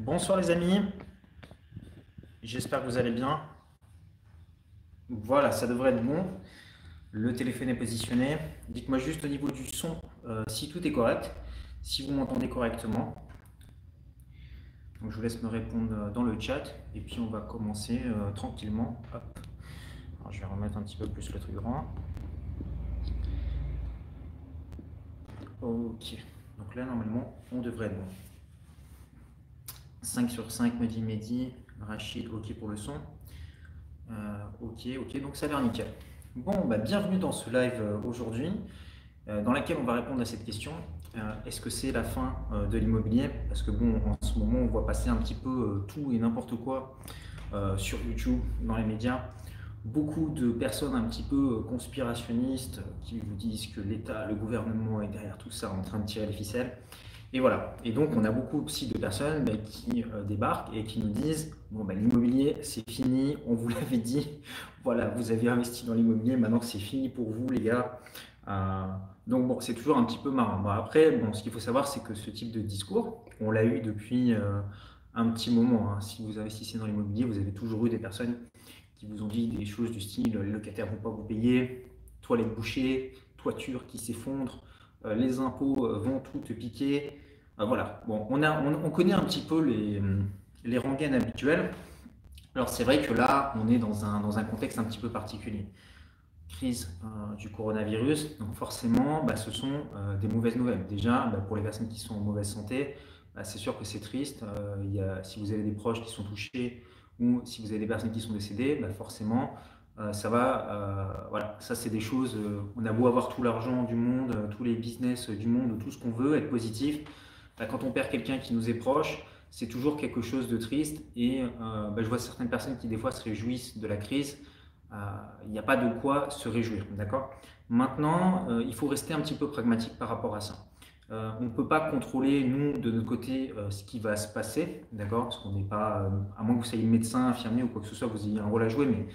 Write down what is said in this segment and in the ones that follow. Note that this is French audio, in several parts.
Bonsoir les amis, j'espère que vous allez bien. Voilà, ça devrait être bon. Le téléphone est positionné. Dites-moi juste au niveau du son euh, si tout est correct, si vous m'entendez correctement. Je vous laisse me répondre dans le chat et puis on va commencer euh, tranquillement. je vais remettre un petit peu plus le truc grand. Ok, donc là normalement on devrait être bon. 5 sur 5 me dit Rachid, ok pour le son. Euh, ok, ok, donc ça a l'air nickel. Bon, bah, bienvenue dans ce live euh, aujourd'hui, euh, dans lequel on va répondre à cette question. Est-ce que c'est la fin de l'immobilier? Parce que bon, en ce moment, on voit passer un petit peu tout et n'importe quoi sur YouTube, dans les médias. Beaucoup de personnes un petit peu conspirationnistes qui vous disent que l'État, le gouvernement est derrière tout ça en train de tirer les ficelles. Et voilà. Et donc, on a beaucoup aussi de personnes bah, qui euh, débarquent et qui nous disent Bon, bah, l'immobilier, c'est fini, on vous l'avait dit. Voilà, vous avez investi dans l'immobilier, maintenant c'est fini pour vous, les gars. Euh, donc, bon, c'est toujours un petit peu marrant. après, bon, ce qu'il faut savoir, c'est que ce type de discours, on l'a eu depuis euh, un petit moment. Hein. Si vous investissez dans l'immobilier, vous avez toujours eu des personnes qui vous ont dit des choses du style les locataires ne vont pas vous payer, toilettes bouchées, toiture qui s'effondre. Les impôts vont tout te piquer. Euh, voilà, bon, on, a, on, connaît un petit peu les, les rengaines habituelles. Alors c'est vrai que là, on est dans un, dans un contexte un petit peu particulier. Crise du coronavirus, donc forcément, bah, ce sont des mauvaises nouvelles. Déjà, bah, pour les personnes qui sont en mauvaise santé, bah, c'est sûr que c'est triste. A, si vous avez des proches qui sont touchés ou si vous avez des personnes qui sont décédées, forcément, euh, ça va, euh, voilà, ça c'est des choses, euh, on a beau avoir tout l'argent du monde, tous les business du monde, tout ce qu'on veut, être positif, bah, quand on perd quelqu'un qui nous est proche, c'est toujours quelque chose de triste et bah, je vois certaines personnes qui des fois se réjouissent de la crise, il n'y a pas de quoi se réjouir, d'accord? Maintenant, il faut rester un petit peu pragmatique par rapport à ça. on ne peut pas contrôler, nous, de notre côté, ce qui va se passer, d'accord? Parce qu'on n'est pas, à moins que vous soyez médecin, infirmier ou quoi que ce soit, vous ayez un rôle à jouer, mais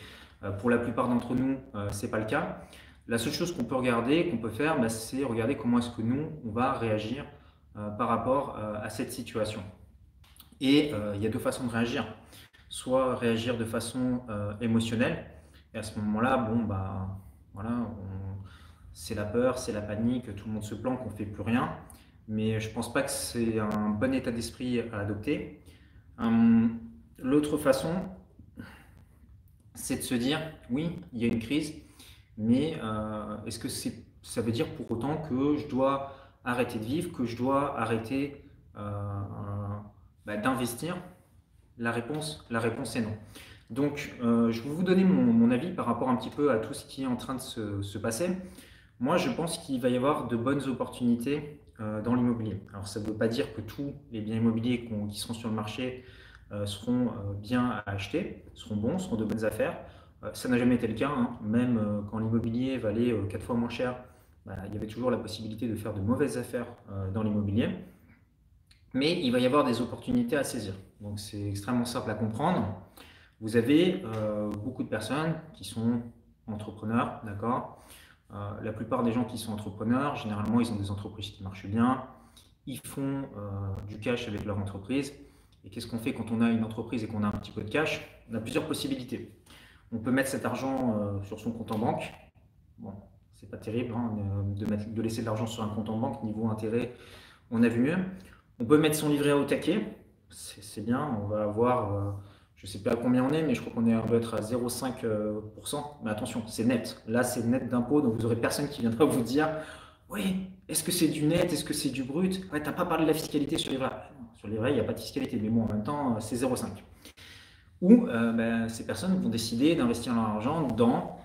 euh, pour la plupart d'entre nous, euh, ce n'est pas le cas. La seule chose qu'on peut regarder, qu'on peut faire, bah, c'est regarder comment est-ce que nous, on va réagir euh, par rapport à cette situation. Et il y a deux façons de réagir. Soit réagir de façon émotionnelle, et à ce moment-là, bon, bah, voilà, c'est la peur, c'est la panique, tout le monde se planque, on ne fait plus rien. Mais je ne pense pas que c'est un bon état d'esprit à adopter. Hum, l'autre façon, c'est de se dire, oui, il y a une crise, mais euh, est-ce que ça veut dire pour autant que je dois arrêter de vivre, que je dois arrêter euh, bah, d'investir La réponse, la réponse est non. Donc, euh, je vais vous donner mon, avis par rapport un petit peu à tout ce qui est en train de se, passer. Moi, je pense qu'il va y avoir de bonnes opportunités dans l'immobilier. Alors, ça ne veut pas dire que tous les biens immobiliers qui seront sur le marché euh, seront euh, bien à acheter, seront bons, seront de bonnes affaires. Euh, ça n'a jamais été le cas, hein. même quand l'immobilier valait quatre fois moins cher, bah, il y avait toujours la possibilité de faire de mauvaises affaires dans l'immobilier. Mais il va y avoir des opportunités à saisir. Donc c'est extrêmement simple à comprendre. Vous avez beaucoup de personnes qui sont entrepreneurs, d'accord? La plupart des gens qui sont entrepreneurs, généralement, ils ont des entreprises qui marchent bien. Ils font du cash avec leur entreprise. Et qu'est-ce qu'on fait quand on a une entreprise et qu'on a un petit peu de cash? On a plusieurs possibilités. On peut mettre cet argent euh, sur son compte en banque. C'est pas terrible hein, de, mettre, de, laisser de l'argent sur un compte en banque, niveau intérêt, on a vu mieux. On peut mettre son livret au taquet, c'est bien, on va avoir, euh, je ne sais pas à combien on est, mais je crois qu'on est, va être à 0,5%. Euh, mais attention, c'est net. Là, c'est net d'impôt, donc vous aurez personne qui viendra vous dire, oui, est-ce que c'est du net, est-ce que c'est du brut? Ouais, tu n'as pas parlé de la fiscalité sur les sur les il n'y a pas de fiscalité, mais bon, en même temps, c'est 0,5. Ou euh, ben, ces personnes vont décider d'investir leur argent dans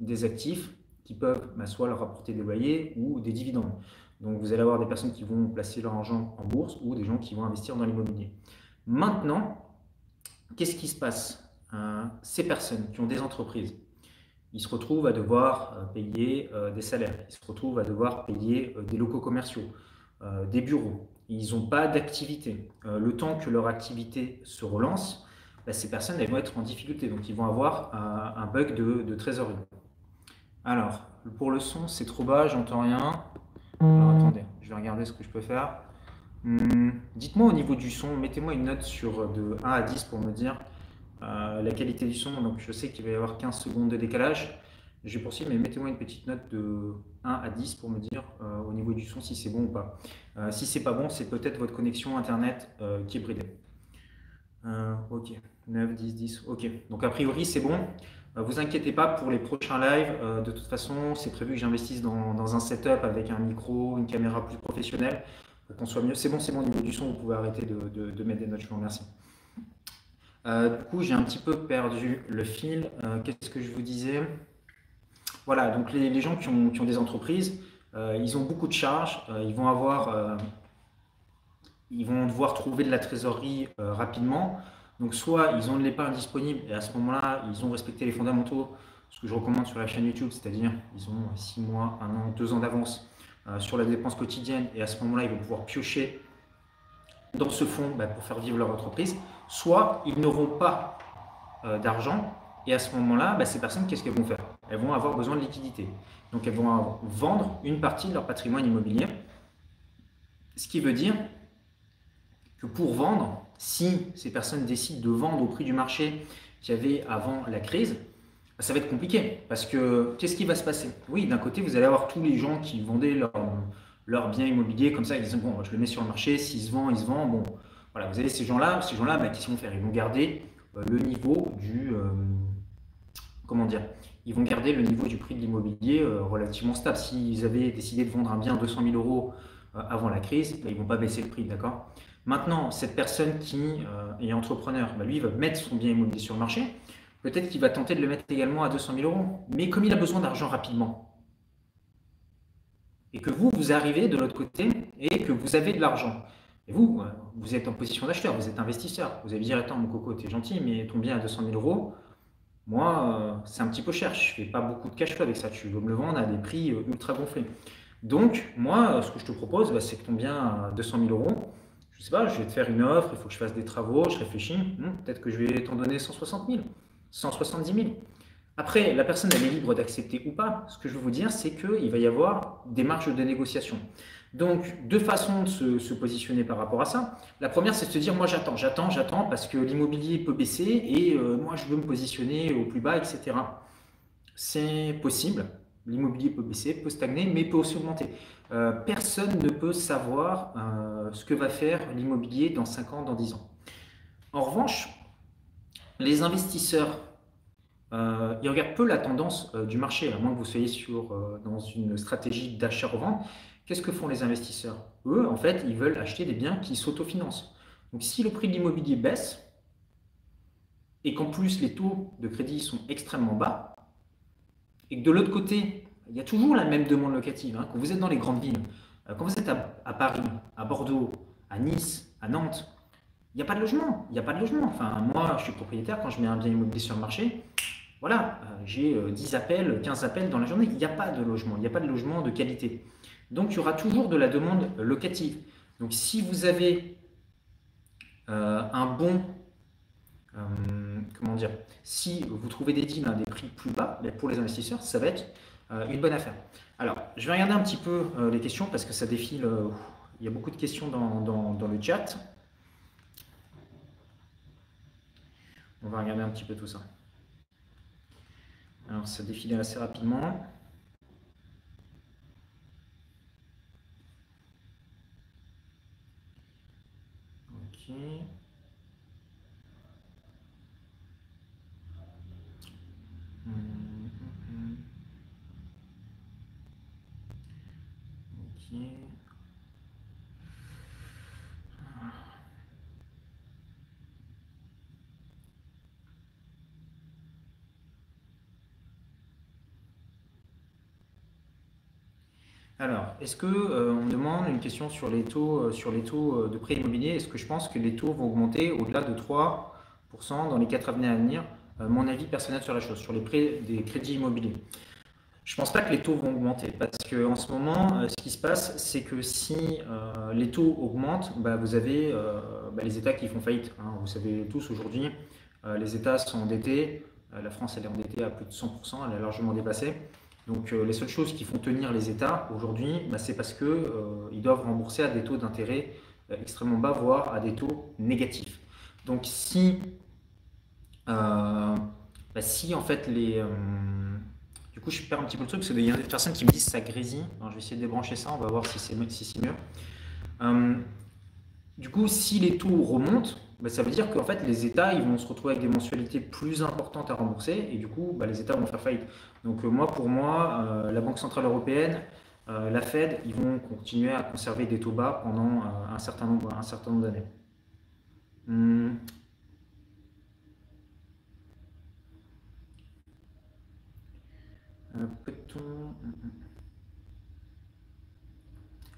des actifs qui peuvent ben, soit leur rapporter des loyers ou des dividendes. Donc vous allez avoir des personnes qui vont placer leur argent en bourse ou des gens qui vont investir dans l'immobilier. Maintenant, qu'est-ce qui se passe euh, Ces personnes qui ont des entreprises, ils se retrouvent à devoir euh, payer des salaires, ils se retrouvent à devoir payer des locaux commerciaux, des bureaux, ils n'ont pas d'activité. Euh, le temps que leur activité se relance, bah, ces personnes elles vont être en difficulté, donc ils vont avoir un, bug de, trésorerie. Alors, pour le son, c'est trop bas, j'entends rien. Alors attendez, je vais regarder ce que je peux faire. Hmm, dites-moi au niveau du son, mettez-moi une note sur de 1 à 10 pour me dire euh, la qualité du son. Donc je sais qu'il va y avoir 15 secondes de décalage. Je vais poursuivre, mais mettez-moi une petite note de 1 à 10 pour me dire euh, au niveau du son si c'est bon ou pas. Euh, si c'est pas bon, c'est peut-être votre connexion internet qui est bridée. ok, 9, 10, 10. Ok, donc a priori c'est bon. Vous inquiétez pas pour les prochains lives. de toute façon, c'est prévu que j'investisse dans, un setup avec un micro, une caméra plus professionnelle qu'on soit mieux. C'est bon, c'est bon, au niveau du son, vous pouvez arrêter de, mettre des notes, je vous remercie. Euh, du coup, j'ai un petit peu perdu le fil. Euh, qu'est-ce que je vous disais? Voilà, donc les, gens qui ont, des entreprises, euh, ils ont beaucoup de charges, ils vont avoir, ils vont devoir trouver de la trésorerie rapidement. Donc soit ils ont de l'épargne disponible et à ce moment-là, ils ont respecté les fondamentaux, ce que je recommande sur la chaîne YouTube, c'est-à-dire ils ont 6 mois, 1 an, 2 ans d'avance euh, sur la dépense quotidienne et à ce moment-là, ils vont pouvoir piocher dans ce fonds bah, pour faire vivre leur entreprise, soit ils n'auront pas euh, d'argent et à ce moment-là, bah, ces personnes, qu'est-ce qu'elles vont faire? Elles vont avoir besoin de liquidité. Donc elles vont vendre une partie de leur patrimoine immobilier, ce qui veut dire que pour vendre, si ces personnes décident de vendre au prix du marché qu'il y avait avant la crise, ça va être compliqué. Parce que qu'est-ce qui va se passer? Oui, d'un côté, vous allez avoir tous les gens qui vendaient leurs biens immobiliers comme ça, ils disent bon, je le mets sur le marché, s'il se vend, il se vend. Bon, voilà, vous avez ces gens-là, ces gens-là, bah, qu'est-ce qu'ils vont faire Ils vont garder euh, le niveau du. Euh, comment dire Ils vont garder le niveau du prix de l'immobilier euh, relativement stable. S'ils avaient décidé de vendre un bien à 200 000 euros avant la crise, bah, ils ne vont pas baisser le prix, d'accord? Maintenant, cette personne qui est entrepreneur, bah, lui, il va mettre son bien immobilier sur le marché. Peut-être qu'il va tenter de le mettre également à 200 000 euros. Mais comme il a besoin d'argent rapidement, et que vous, vous arrivez de l'autre côté et que vous avez de l'argent, et vous, euh, vous êtes en position d'acheteur, vous êtes investisseur, vous allez dire Attends, mon coco, t'es gentil, mais ton bien à 200 000 euros, moi, euh, c'est un petit peu cher. Je fais pas beaucoup de cash flow avec ça. Tu veux me le vendre à des prix euh, ultra gonflés. Donc, moi, ce que je te propose, bah, c'est que ton bien à 200 000 euros, je sais pas, je vais te faire une offre, il faut que je fasse des travaux, je réfléchis, hmm, peut-être que je vais t'en donner 160 000. 170 000. Après, la personne, elle est libre d'accepter ou pas. Ce que je veux vous dire, c'est qu'il va y avoir des marges de négociation. Donc, deux façons de se, positionner par rapport à ça. La première, c'est de se dire, moi j'attends, j'attends, j'attends, parce que l'immobilier peut baisser et euh, moi je veux me positionner au plus bas, etc. C'est possible. L'immobilier peut baisser, peut stagner, mais peut aussi augmenter. Euh, personne ne peut savoir euh, ce que va faire l'immobilier dans 5 ans, dans 10 ans. En revanche, les investisseurs, euh, ils regardent peu la tendance du marché, à moins que vous soyez sur, dans une stratégie d'achat-revente. Qu'est-ce que font les investisseurs? Eux, en fait, ils veulent acheter des biens qui s'autofinancent. Donc, si le prix de l'immobilier baisse, et qu'en plus les taux de crédit sont extrêmement bas, et que de l'autre côté, il y a toujours la même demande locative. Hein. Quand vous êtes dans les grandes villes, quand vous êtes à Paris, à Bordeaux, à Nice, à Nantes, il n'y a pas de logement. Il n'y a pas de logement. Enfin, moi, je suis propriétaire, quand je mets un bien immobilier sur le marché, voilà, euh, j'ai 10 euh, appels, 15 appels dans la journée. Il n'y a pas de logement. Il n'y a pas de logement de qualité. Donc, il y aura toujours de la demande locative. Donc, si vous avez euh, un bon. comment dire Si vous trouvez des deals à des prix plus bas, ben, pour les investisseurs, ça va être une bonne affaire. Alors, je vais regarder un petit peu les questions parce que ça défile. il y a beaucoup de questions dans le chat. On va regarder un petit peu tout ça. Alors, ça défile assez rapidement. Ok. Hum, hum, hum. Alors, est-ce que euh, on demande une question sur les taux, euh, euh, de prêt immobilier Est-ce que je pense que les taux vont augmenter au-delà de 3% dans les quatre années à venir? Mon avis personnel sur la chose, sur les prêts des crédits immobiliers. Je pense pas que les taux vont augmenter parce qu'en ce moment, ce qui se passe, c'est que si les taux augmentent, bah, vous avez bah, les États qui font faillite. Hein. Vous savez tous aujourd'hui, les États sont endettés. la France, elle est endettée à plus de 100%, elle est largement dépassée. Donc euh, les seules choses qui font tenir les États aujourd'hui, bah, c'est parce qu'ils euh, doivent rembourser à des taux d'intérêt extrêmement bas, voire à des taux négatifs. Donc si, si en fait les... du coup je perds un petit peu le truc parce qu'il y a des personnes qui me disent ça grésille. Je vais essayer de débrancher ça, on va voir si c'est si mieux. du coup si les taux remontent, bah, ça veut dire qu'en fait, les États ils vont se retrouver avec des mensualités plus importantes à rembourser et du coup, bah, les États vont faire faillite. Donc, euh, moi, pour moi, euh, la Banque Centrale Européenne, euh, la Fed, ils vont continuer à conserver des taux bas pendant un certain nombre, un certain nombre d'années. Hmm.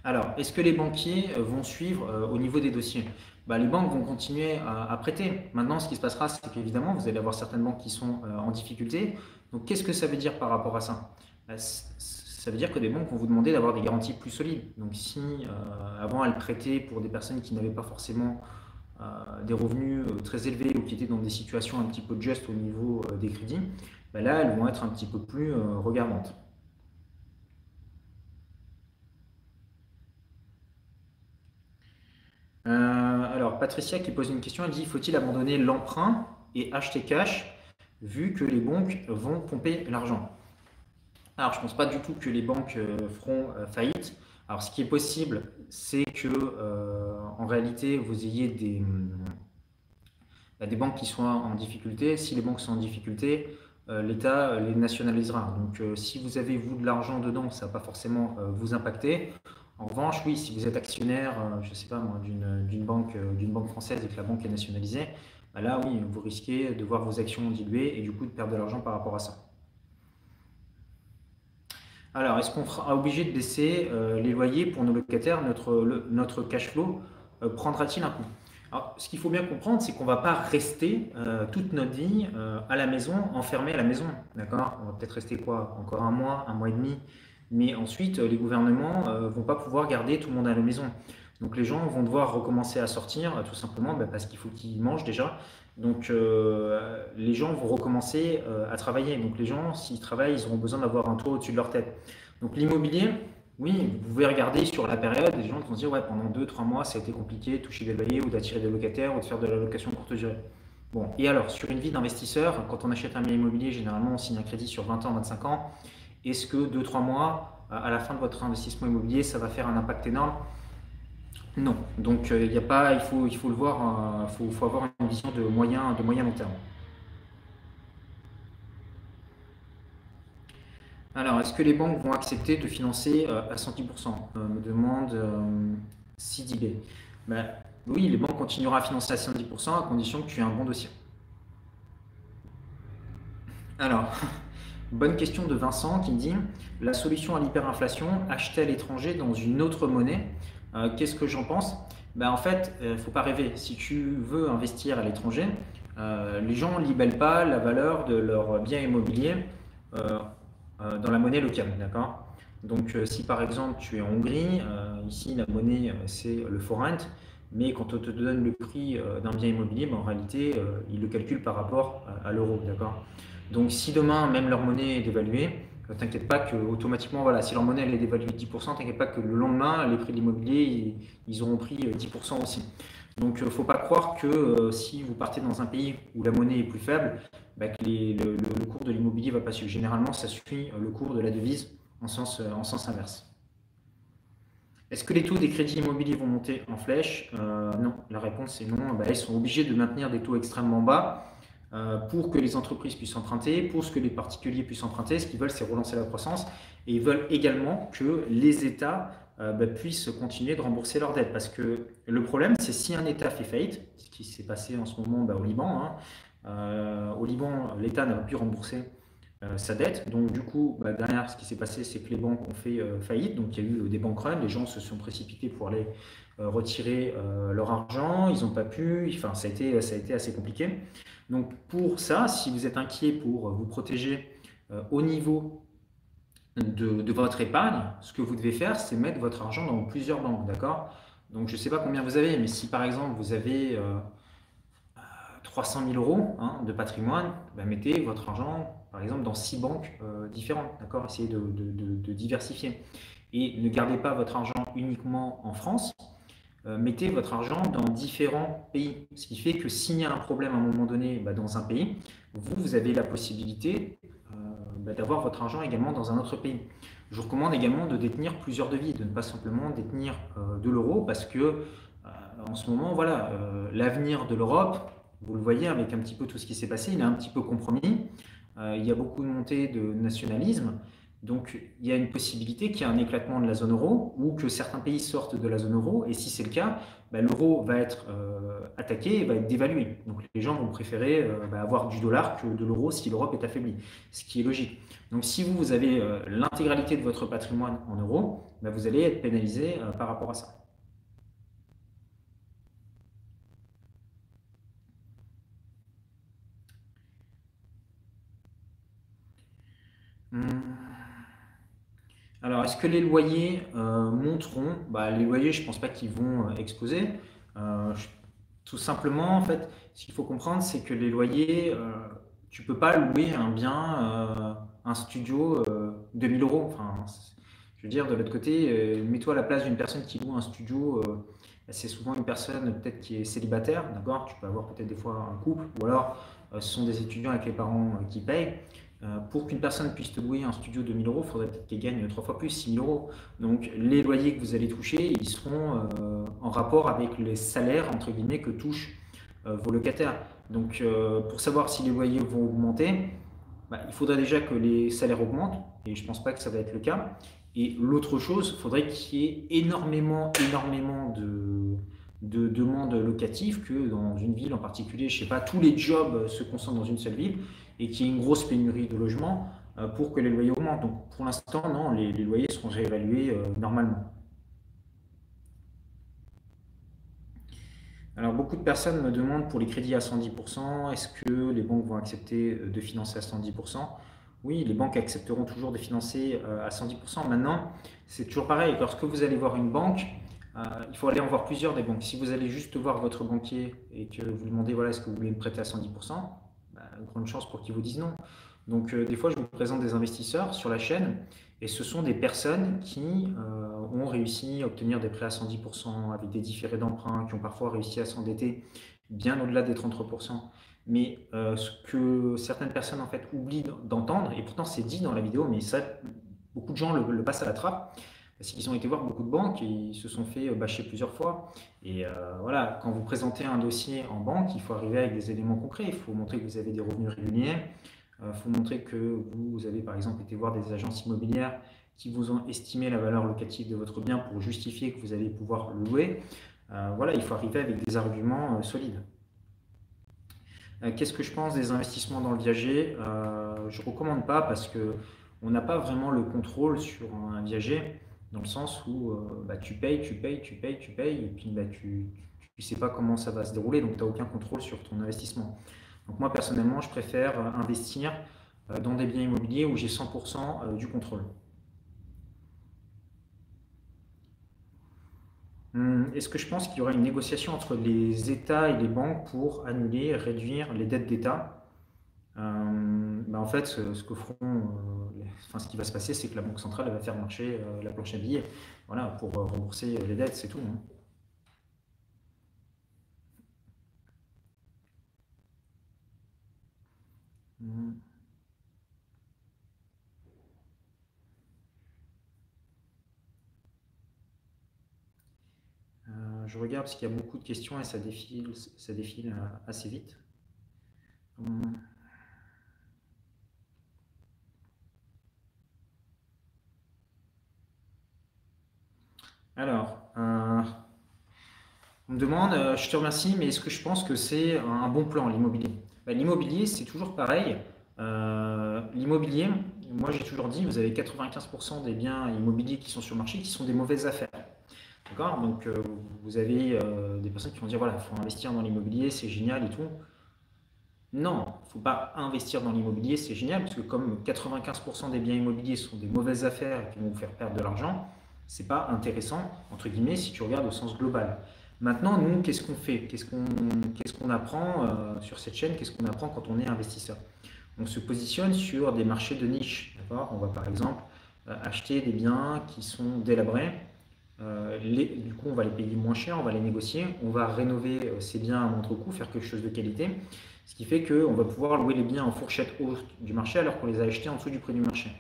Alors, est-ce que les banquiers vont suivre au niveau des dossiers? Bah, les banques vont continuer à, prêter. Maintenant, ce qui se passera, c'est qu'évidemment, vous allez avoir certaines banques qui sont euh, en difficulté. Donc, qu'est-ce que ça veut dire par rapport à ça? Bah, Ça veut dire que des banques vont vous demander d'avoir des garanties plus solides. Donc, si euh, avant elles prêtaient pour des personnes qui n'avaient pas forcément euh, des revenus très élevés ou qui étaient dans des situations un petit peu juste au niveau des crédits, bah, là, elles vont être un petit peu plus regardantes. alors, Patricia qui pose une question, elle dit faut-il abandonner l'emprunt et acheter cash vu que les banques vont pomper l'argent? Alors, je ne pense pas du tout que les banques euh, feront euh, faillite. Alors, ce qui est possible, c'est que euh, en réalité, vous ayez des, bah, des banques qui soient en difficulté. Si les banques sont en difficulté, l'État les nationalisera. Donc, si vous avez vous de l'argent dedans, ça va pas forcément vous impacter. En revanche, oui, si vous êtes actionnaire, euh, je ne sais pas moi, d'une banque, euh, d'une banque française et que la banque est nationalisée, bah là, oui, vous risquez de voir vos actions diluer et du coup de perdre de l'argent par rapport à ça. Alors, est-ce qu'on sera obligé de baisser euh, les loyers pour nos locataires Notre, notre cash flow prendra-t-il un coup? Alors, ce qu'il faut bien comprendre, c'est qu'on ne va pas rester toute notre vie à la maison, enfermé à la maison. D'accord? On va peut-être rester quoi? Encore un mois, un mois et demi mais ensuite, les gouvernements ne euh, vont pas pouvoir garder tout le monde à la maison. Donc les gens vont devoir recommencer à sortir, euh, tout simplement bah, parce qu'il faut qu'ils mangent déjà. Donc euh, les gens vont recommencer à travailler. Donc les gens, s'ils travaillent, ils auront besoin d'avoir un toit au-dessus de leur tête. Donc l'immobilier, oui, vous pouvez regarder sur la période, les gens vont se dire, ouais, pendant 2-3 mois, ça a été compliqué de toucher des loyers ou d'attirer des locataires ou de faire de la location courte durée. Bon, et alors, sur une vie d'investisseur, quand on achète un bien immobilier, généralement, on signe un crédit sur 20 ans, 25 ans. Est-ce que 2-3 mois, à la fin de votre investissement immobilier, ça va faire un impact énorme? Non. Donc euh, il a pas, il faut, il faut le voir, euh, faut, avoir une vision de moyen, de moyen long terme. Alors, est-ce que les banques vont accepter de financer euh, à 110% Me demande CDB. Ben, oui, les banques continueront à financer à 110% à condition que tu aies un bon dossier. Alors, Bonne question de Vincent qui me dit la solution à l'hyperinflation, acheter à l'étranger dans une autre monnaie. Euh, qu'est-ce que j'en pense? Ben, En fait, il euh, ne faut pas rêver. Si tu veux investir à l'étranger, euh, les gens ne libellent pas la valeur de leurs biens immobiliers dans la monnaie locale. D'accord? Donc, si par exemple tu es en Hongrie, ici la monnaie c'est le forint, mais quand on te donne le prix d'un bien immobilier, ben, en réalité, il le calcule par rapport à l'euro. D'accord? Donc si demain même leur monnaie est dévaluée, euh, t'inquiète pas que automatiquement, voilà, si leur monnaie elle est dévaluée de 10%, t'inquiète pas que le lendemain, les prix de l'immobilier, ils, auront pris 10% euh, aussi. Donc il euh, faut pas croire que si vous partez dans un pays où la monnaie est plus faible, bah, que le, cours de l'immobilier ne va pas suivre. Généralement, ça suit le cours de la devise en sens, en sens inverse. Est-ce que les taux des crédits immobiliers vont monter en flèche? Non, la réponse est non. Bah, ils sont obligés de maintenir des taux extrêmement bas euh, pour que les entreprises puissent emprunter, pour que les particuliers puissent emprunter. Ce qu'ils veulent, c'est relancer la croissance. Et ils veulent également que les États euh, bah, puissent continuer de rembourser leurs dettes. Parce que le problème, c'est si un État fait faillite, ce qui s'est passé en ce moment bah, au Liban, hein, euh, au Liban, l'État n'a pas pu rembourser sa dette. Donc du coup, bah, derrière, ce qui s'est passé, c'est que les banques ont fait faillite. Donc il y a eu des banques runs, les gens se sont précipités pour aller retirer leur argent, ils n'ont pas pu, enfin ça a été, ça a été assez compliqué. Donc pour ça, si vous êtes inquiet pour vous protéger euh, au niveau de, votre épargne, ce que vous devez faire, c'est mettre votre argent dans plusieurs banques, d'accord? Donc je ne sais pas combien vous avez, mais si par exemple vous avez 300 euh, 000 euros hein, de patrimoine, bah, mettez votre argent par exemple dans six banques euh, différentes, d'accord Essayez de, diversifier. Et ne gardez pas votre argent uniquement en France, mettez votre argent dans différents pays. Ce qui fait que s'il y a un problème à un moment donné bah, dans un pays, vous, vous avez la possibilité bah, d'avoir votre argent également dans un autre pays. Je vous recommande également de détenir plusieurs devis, de ne pas simplement détenir de l'euro parce que en ce moment, voilà, l'avenir de l'Europe, vous le voyez avec un petit peu tout ce qui s'est passé, il est un petit peu compromis. il y a beaucoup de montées de nationalisme. Donc, il y a une possibilité qu'il y ait un éclatement de la zone euro ou que certains pays sortent de la zone euro. Et si c'est le cas, bah, l'euro va être euh, attaqué et va être dévalué. Donc, les gens vont préférer euh, bah, avoir du dollar que de l'euro si l'Europe est affaiblie, ce qui est logique. Donc, si vous, avez euh, l'intégralité de votre patrimoine en euros, bah, vous allez être pénalisé par rapport à ça. Hmm. Alors, est-ce que les loyers euh, monteront? Bah, Les loyers, je ne pense pas qu'ils vont euh, exploser. Euh, tout simplement, en fait, ce qu'il faut comprendre, c'est que les loyers, tu ne peux pas louer un bien, un studio, 2000 euros. Enfin, je veux dire, de l'autre côté, mets-toi à la place d'une personne qui loue un studio. c'est souvent une personne peut-être qui est célibataire, d'accord? Tu peux avoir peut-être des fois un couple, ou alors ce sont des étudiants avec les parents qui payent. Euh, pour qu'une personne puisse te louer un studio de 1000 euros, il faudrait peut-être qu'elle gagne trois fois plus, 6000 euros. Donc les loyers que vous allez toucher, ils seront euh, en rapport avec les salaires, entre guillemets, que touchent euh, vos locataires. Donc pour savoir si les loyers vont augmenter, bah, il faudrait déjà que les salaires augmentent, et je ne pense pas que ça va être le cas. Et l'autre chose, il faudrait qu'il y ait énormément, énormément de, de demandes locatives que dans une ville en particulier, je ne sais pas, tous les jobs se concentrent dans une seule ville et qu'il y ait une grosse pénurie de logements euh, pour que les loyers augmentent. Donc pour l'instant, non, les, loyers seront réévalués euh, normalement. Alors beaucoup de personnes me demandent pour les crédits à 110%, est-ce que les banques vont accepter euh, de financer à 110% Oui, les banques accepteront toujours de financer à 110%. Maintenant, c'est toujours pareil, lorsque vous allez voir une banque, il faut aller en voir plusieurs des banques. Si vous allez juste voir votre banquier et que vous lui demandez voilà, est-ce que vous voulez me prêter à 110%, grande chance pour qu'ils vous disent non. Donc euh, des fois, je vous présente des investisseurs sur la chaîne et ce sont des personnes qui euh, ont réussi à obtenir des prêts à 110% avec des différés d'emprunt, qui ont parfois réussi à s'endetter bien au-delà des 33%. Mais euh, ce que certaines personnes en fait oublient d'entendre, et pourtant c'est dit dans la vidéo, mais ça, beaucoup de gens le passent à la trappe, parce qu'ils ont été voir beaucoup de banques et ils se sont fait bâcher plusieurs fois. Et euh, voilà, quand vous présentez un dossier en banque, il faut arriver avec des éléments concrets. Il faut montrer que vous avez des revenus réguliers. Il euh, faut montrer que vous avez par exemple été voir des agences immobilières qui vous ont estimé la valeur locative de votre bien pour justifier que vous allez pouvoir le louer. Euh, voilà, il faut arriver avec des arguments solides. Qu'est-ce que je pense des investissements dans le viager? Je ne recommande pas parce que on n'a pas vraiment le contrôle sur un viager dans le sens où euh, bah, tu payes, tu payes, tu payes, tu payes, et puis bah, tu ne sais pas comment ça va se dérouler, donc tu n'as aucun contrôle sur ton investissement. Donc moi, personnellement, je préfère euh, investir euh, dans des biens immobiliers où j'ai 100% du contrôle. Hum, est-ce que je pense qu'il y aura une négociation entre les États et les banques pour annuler, réduire les dettes d'État? Bah, En fait, ce, que feront enfin, ce qui va se passer, c'est que la Banque centrale va faire marcher euh, la planche à billets voilà, pour euh, rembourser les dettes, c'est tout. Hein. Euh, je regarde parce qu'il y a beaucoup de questions et ça défile, ça défile assez vite. Mmh. Alors, euh, on me demande, euh, je te remercie, mais est-ce que je pense que c'est un bon plan, l'immobilier? Ben, L'immobilier, c'est toujours pareil. Euh, l'immobilier, moi j'ai toujours dit, vous avez 95% des biens immobiliers qui sont sur le marché qui sont des mauvaises affaires. D'accord? Donc vous avez des personnes qui vont dire, voilà, il faut investir dans l'immobilier, c'est génial et tout. Non, il ne faut pas investir dans l'immobilier, c'est génial, parce que comme 95% des biens immobiliers sont des mauvaises affaires qui vont vous faire perdre de l'argent, c'est pas intéressant, entre guillemets, si tu regardes au sens global. Maintenant, nous, qu'est-ce qu'on fait? Qu'est-ce qu'on apprend euh, sur cette chaîne? Qu'est-ce qu'on apprend quand on est investisseur? On se positionne sur des marchés de niche. On va par exemple euh, acheter des biens qui sont délabrés, du coup, on va les payer moins cher, on va les négocier, on va rénover ces biens à moindre coût, faire quelque chose de qualité. Ce qui fait qu'on va pouvoir louer les biens en fourchette haute du marché alors qu'on les a achetés en dessous du prix du marché.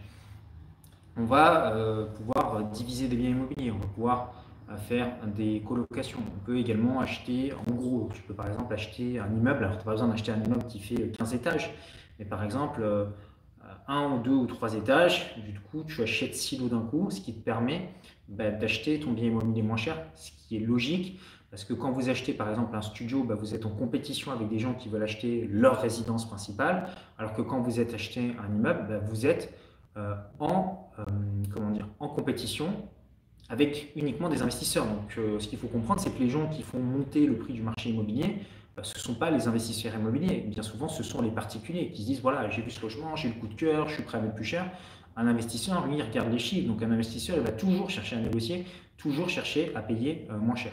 On va euh, pouvoir diviser des biens immobiliers, on va pouvoir euh, faire des colocations. On peut également acheter, en gros, tu peux par exemple acheter un immeuble, alors tu n'as pas besoin d'acheter un immeuble qui fait 15 étages, mais par exemple euh, un ou deux ou trois étages, du coup tu achètes six lots d'un coup, ce qui te permet bah, d'acheter ton bien immobilier moins cher, ce qui est logique parce que quand vous achetez par exemple un studio, bah, vous êtes en compétition avec des gens qui veulent acheter leur résidence principale, alors que quand vous êtes acheté un immeuble, bah, vous êtes en, euh, comment dire, en compétition avec uniquement des investisseurs. Donc euh, ce qu'il faut comprendre, c'est que les gens qui font monter le prix du marché immobilier, ce ne sont pas les investisseurs immobiliers. Bien souvent, ce sont les particuliers qui se disent, voilà, j'ai vu ce logement, j'ai le coup de cœur, je suis prêt à mettre plus cher. Un investisseur, lui, il regarde les chiffres. Donc un investisseur, il va toujours chercher à négocier, toujours chercher à payer moins cher.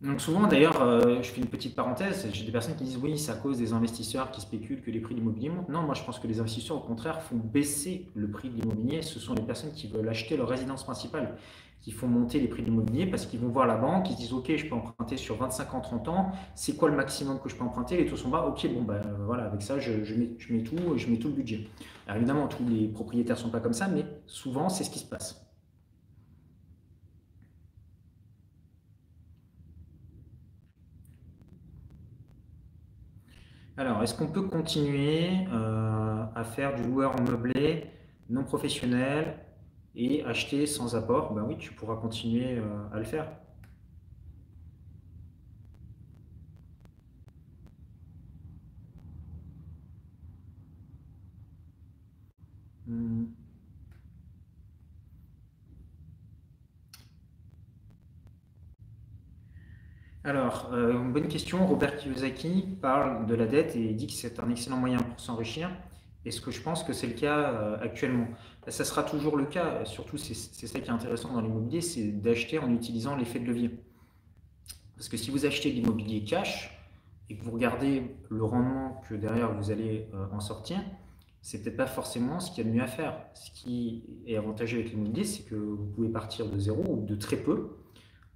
Donc souvent, d'ailleurs, euh, je fais une petite parenthèse, j'ai des personnes qui disent oui, c'est à cause des investisseurs qui spéculent que les prix de l'immobilier montent. Non, moi je pense que les investisseurs, au contraire, font baisser le prix de l'immobilier. Ce sont les personnes qui veulent acheter leur résidence principale qui font monter les prix de l'immobilier parce qu'ils vont voir la banque, ils se disent ok, je peux emprunter sur 25 ans, 30 ans, c'est quoi le maximum que je peux emprunter? Les taux sont bas, ok, bon, ben voilà, avec ça, je, mets, je, mets, tout, je mets tout le budget. Alors évidemment, tous les propriétaires ne sont pas comme ça, mais souvent, c'est ce qui se passe. Alors, est-ce qu'on peut continuer euh, à faire du loueur meublé non professionnel et acheter sans apport? Ben oui, tu pourras continuer euh, à le faire. Hmm. Alors, euh, une bonne question. Robert Kiyosaki parle de la dette et dit que c'est un excellent moyen pour s'enrichir. Est-ce que je pense que c'est le cas euh, actuellement? Ça sera toujours le cas. Surtout, c'est ça qui est intéressant dans l'immobilier, c'est d'acheter en utilisant l'effet de levier. Parce que si vous achetez de l'immobilier cash et que vous regardez le rendement que derrière vous allez euh, en sortir, c'est peut-être pas forcément ce qu'il y a de mieux à faire. Ce qui est avantageux avec l'immobilier, c'est que vous pouvez partir de zéro ou de très peu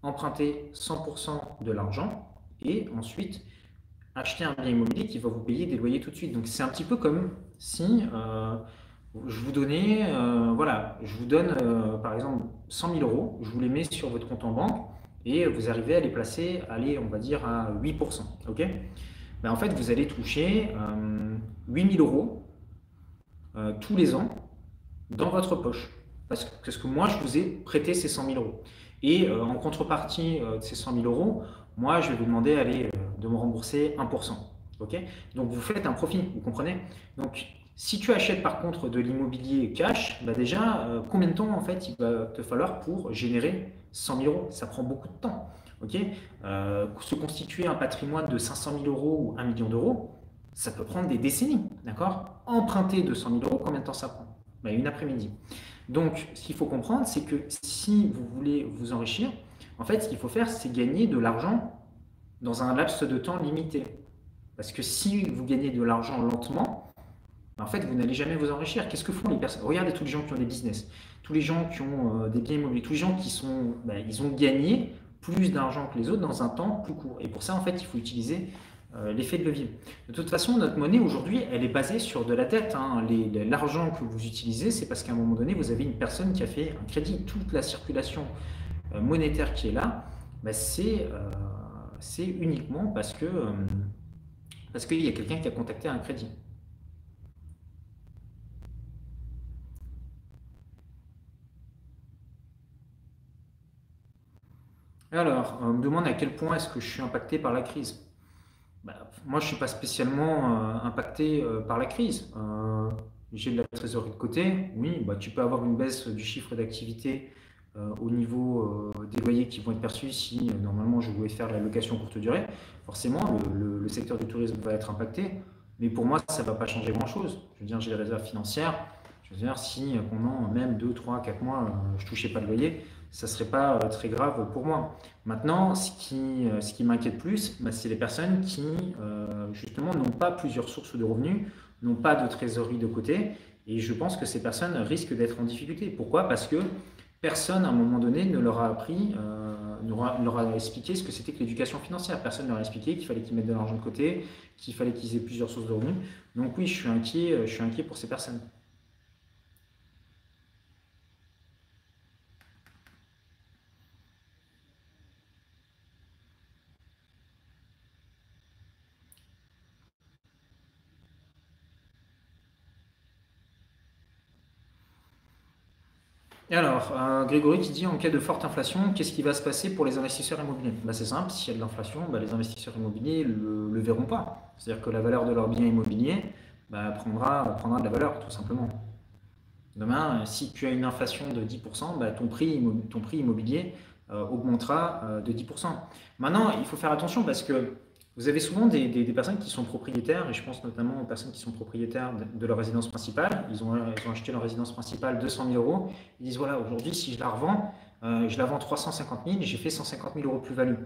emprunter 100% de l'argent et ensuite acheter un bien immobilier qui va vous payer des loyers tout de suite. Donc c'est un petit peu comme si euh, je vous donnais, euh, voilà, je vous donne euh, par exemple 100 000 euros, je vous les mets sur votre compte en banque et vous arrivez à les placer, allez, on va dire à 8%. Ok? Ben, En fait, vous allez toucher 8 000 euros tous les ans dans votre poche. Parce que, parce que moi, je vous ai prêté ces 100 000 euros. Et euh, en contrepartie euh, de ces 100 000 euros, moi, je vais vous demander euh, de me rembourser 1%. ok? Donc, vous faites un profit, vous comprenez? Donc, si tu achètes par contre de l'immobilier cash, bah déjà, combien de temps en fait il va te falloir pour générer 100 000 euros? Ça prend beaucoup de temps. ok? Se constituer un patrimoine de 500 000 euros ou 1 million d'euros, ça peut prendre des décennies. D'accord? Emprunter de 100 000 euros, combien de temps ça prend? Bah, Une après-midi. Donc, ce qu'il faut comprendre, c'est que si vous voulez vous enrichir, en fait, ce qu'il faut faire, c'est gagner de l'argent dans un laps de temps limité. Parce que si vous gagnez de l'argent lentement, en fait, vous n'allez jamais vous enrichir. Qu'est-ce que font les personnes? Regardez tous les gens qui ont des business, tous les gens qui ont euh, des biens immobiliers, tous les gens qui sont, ben, ils ont gagné plus d'argent que les autres dans un temps plus court. Et pour ça, en fait, il faut utiliser euh, l'effet de levier. De toute façon, notre monnaie aujourd'hui, elle est basée sur de la dette. Hein. L'argent que vous utilisez, c'est parce qu'à un moment donné, vous avez une personne qui a fait un crédit. Toute la circulation euh, monétaire qui est là, bah, euh, c'est uniquement parce que parce qu'il y a quelqu'un qui a contacté un crédit. Alors, on me demande à quel point est-ce que je suis impacté par la crise. Moi, je ne suis pas spécialement euh, impacté euh, par la crise. Euh, j'ai de la trésorerie de côté. Oui, bah, tu peux avoir une baisse du chiffre d'activité au niveau des loyers qui vont être perçus si normalement je voulais faire la location courte durée. Forcément, le, secteur du tourisme va être impacté. Mais pour moi, ça ne va pas changer grand-chose. Je veux dire, j'ai des réserves financières. Je veux dire, si pendant même 2, 3, 4 mois, je ne touchais pas de loyer, ça ne serait pas euh, très grave pour moi. Maintenant, ce qui, euh, m'inquiète plus, bah, c'est les personnes qui, euh, justement, n'ont pas plusieurs sources de revenus, n'ont pas de trésorerie de côté. Et je pense que ces personnes risquent d'être en difficulté. Pourquoi? Parce que personne à un moment donné ne leur a appris, ne leur a expliqué ce que c'était que l'éducation financière. Personne ne leur a expliqué qu'il fallait qu'ils mettent de l'argent de côté, qu'il fallait qu'ils aient plusieurs sources de revenus. Donc oui, je suis inquiet, je suis inquiet pour ces personnes. Alors, euh, Grégory qui dit en cas de forte inflation, qu'est-ce qui va se passer pour les investisseurs immobiliers? Bah, C'est simple, s'il y a de l'inflation, bah, les investisseurs immobiliers ne le, verront pas. C'est-à-dire que la valeur de leur bien immobilier bah, prendra, prendra de la valeur, tout simplement. Demain, si tu as une inflation de 10%, ton, prix, ton prix immobilier euh, augmentera euh, de 10%. Maintenant, il faut faire attention parce que vous avez souvent des, personnes qui sont propriétaires, et je pense notamment aux personnes qui sont propriétaires de, leur résidence principale. Ils ont, acheté leur résidence principale 200 000 euros. Ils disent voilà, aujourd'hui, si je la revends, euh, je la vends 350 000, j'ai fait 150 000 euros plus-value.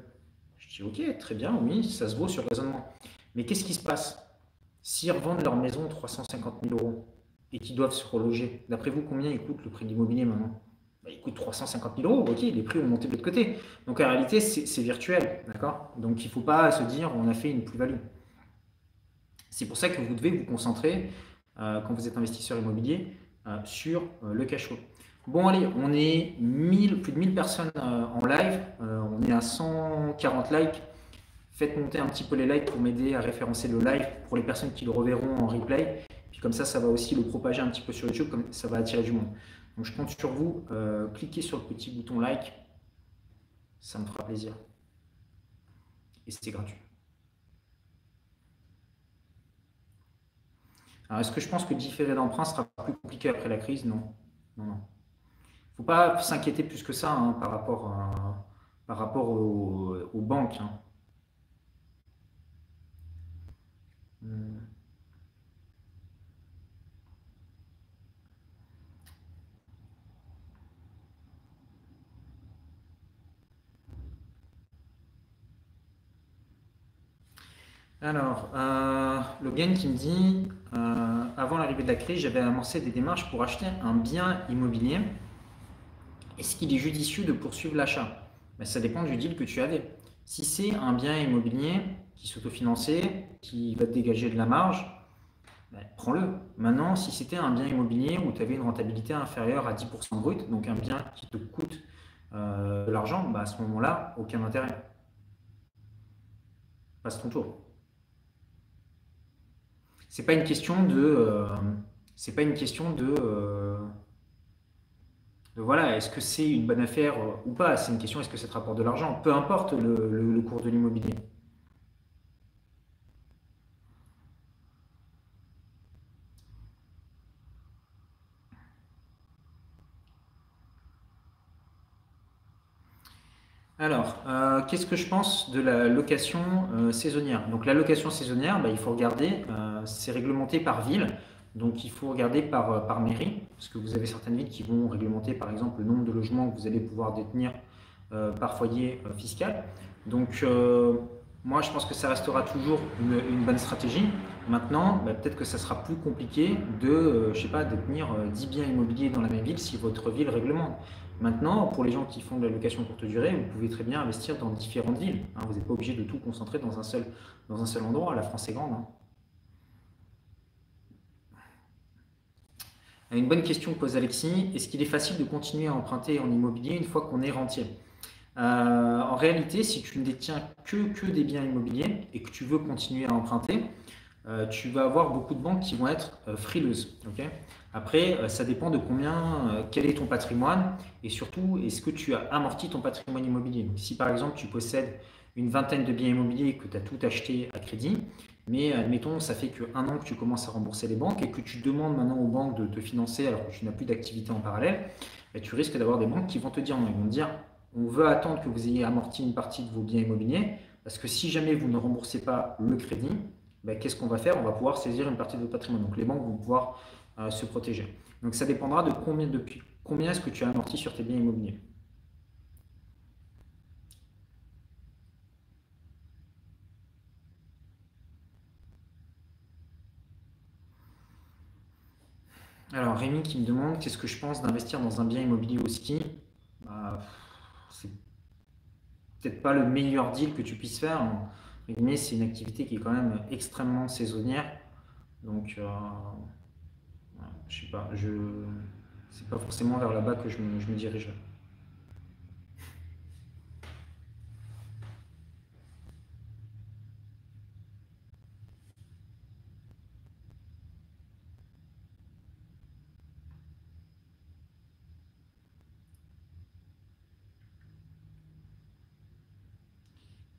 Je dis ok, très bien, oui, ça se vaut sur le raisonnement. Mais qu'est-ce qui se passe S'ils revendent leur maison 350 000 euros et qu'ils doivent se reloger, d'après vous, combien il coûte le prix de l'immobilier maintenant? Bah, il coûte 350 000 euros, ok, les prix ont monté de l'autre côté. Donc en réalité, c'est virtuel, d'accord? Donc il ne faut pas se dire on a fait une plus-value. C'est pour ça que vous devez vous concentrer, euh, quand vous êtes investisseur immobilier, euh, sur euh, le cash flow. Bon, allez, on est 1000, plus de 1000 personnes en live, on est à 140 likes. Faites monter un petit peu les likes pour m'aider à référencer le live pour les personnes qui le reverront en replay. Puis comme ça, ça va aussi le propager un petit peu sur YouTube, comme ça va attirer du monde. Donc je compte sur vous, euh, cliquez sur le petit bouton like, ça me fera plaisir. Et c'est gratuit. Alors est-ce que je pense que différer d'emprunt sera plus compliqué après la crise? Non. Non, non. Il ne faut pas s'inquiéter plus que ça hein, par rapport, par rapport aux, banques. Hein. Hmm. Alors, euh, Logan qui me dit euh, Avant l'arrivée de la crise, j'avais amorcé des démarches pour acheter un bien immobilier. Est-ce qu'il est judicieux de poursuivre l'achat? Ben, Ça dépend du deal que tu avais. Si c'est un bien immobilier qui s'autofinançait, qui va te dégager de la marge, ben, prends-le. Maintenant, si c'était un bien immobilier où tu avais une rentabilité inférieure à 10% brut, donc un bien qui te coûte euh, de l'argent, ben, à ce moment-là, aucun intérêt. Passe ton tour c'est pas une question de euh, c'est pas une question de, euh, voilà est-ce que c'est une bonne affaire ou pas? C'est une question est-ce que ça te rapporte de l'argent? Peu importe le cours de l'immobilier. Alors, euh, qu'est-ce que je pense de la location saisonnière? Donc la location saisonnière, bah, il faut regarder, c'est réglementé par ville, donc il faut regarder par, par mairie, parce que vous avez certaines villes qui vont réglementer par exemple le nombre de logements que vous allez pouvoir détenir par foyer fiscal. Donc moi je pense que ça restera toujours une, bonne stratégie. Maintenant, bah, peut-être que ça sera plus compliqué de, je sais pas, détenir 10 biens immobiliers dans la même ville si votre ville réglemente. Maintenant, pour les gens qui font de la location courte durée, vous pouvez très bien investir dans différentes villes. Hein. vous n'êtes pas obligé de tout concentrer dans un seul, dans un endroit. La France est grande. Hein. Une bonne question que pose Alexis. Est-ce qu'il est facile de continuer à emprunter en immobilier une fois qu'on est rentier euh, En réalité, si tu ne détiens que, des biens immobiliers et que tu veux continuer à emprunter, euh, tu vas avoir beaucoup de banques qui vont être euh, frileuses. Après, ça dépend de combien, quel est ton patrimoine et surtout, est-ce que tu as amorti ton patrimoine immobilier? si par exemple, tu possèdes une vingtaine de biens immobiliers que tu as tout acheté à crédit, mais admettons, ça fait qu'un an que tu commences à rembourser les banques et que tu demandes maintenant aux banques de te financer alors que tu n'as plus d'activité en parallèle, bah, tu risques d'avoir des banques qui vont te dire non, ils vont dire on veut attendre que vous ayez amorti une partie de vos biens immobiliers parce que si jamais vous ne remboursez pas le crédit, ben, qu'est-ce qu'on va faire? On va pouvoir saisir une partie de votre patrimoine. Donc les banques vont pouvoir euh, se protéger. Donc ça dépendra de combien, de, combien est-ce que tu as amorti sur tes biens immobiliers. Alors Rémi qui me demande qu'est-ce que je pense d'investir dans un bien immobilier au ski? C'est peut-être pas le meilleur deal que tu puisses faire. Mais c'est une activité qui est quand même extrêmement saisonnière. Donc, euh, je sais pas, je c'est pas forcément vers là-bas que je me dirige.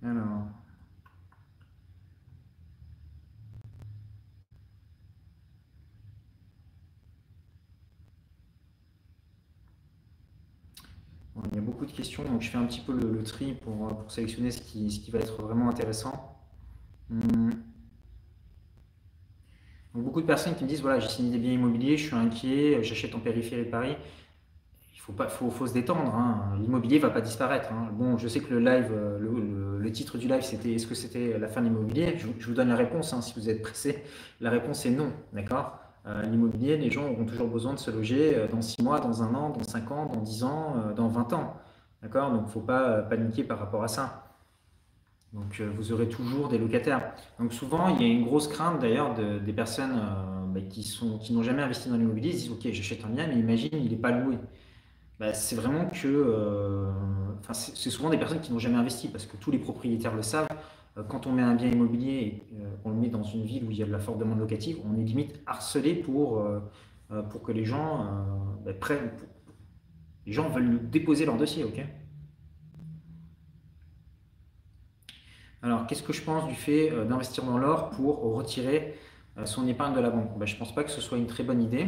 Alors. il donc je fais un petit peu le, tri pour, pour, sélectionner ce qui, va être vraiment intéressant. Hmm. Beaucoup de personnes qui me disent voilà, j'ai signé des biens immobiliers, je suis inquiet, j'achète en périphérie Paris pas, faut, se détendre. Hein. L'immobilier va pas disparaître. Hein. Bon, je sais que le live, euh, le, titre du live, c'était est-ce que c'était la fin de l'immobilier? Je, vous donne la réponse hein, si vous êtes pressé. La réponse est non, d'accord? Euh, l'immobilier, les gens auront toujours besoin de se loger euh, dans 6 mois, dans un an, dans 5 ans, dans 10 ans, dans 20 ans, d'accord? Donc, faut pas paniquer par rapport à ça. Donc, vous aurez toujours des locataires. Donc, souvent, il y a une grosse crainte d'ailleurs des personnes bah, qui n'ont jamais investi dans l'immobilier. Ils disent ok, j'achète un bien, mais imagine, il n'est pas loué. Bah, c'est vraiment que. Euh, c'est souvent des personnes qui n'ont jamais investi parce que tous les propriétaires le savent. Euh, quand on met un bien immobilier euh, on le met dans une ville où il y a de la forte demande locative, on est limite harcelé pour, pour que les gens bah, prennent. Les gens veulent déposer leur dossier, ok? Alors, qu'est-ce que je pense du fait d'investir dans l'or pour retirer son épargne de la banque? Bah, Je ne pense pas que ce soit une très bonne idée.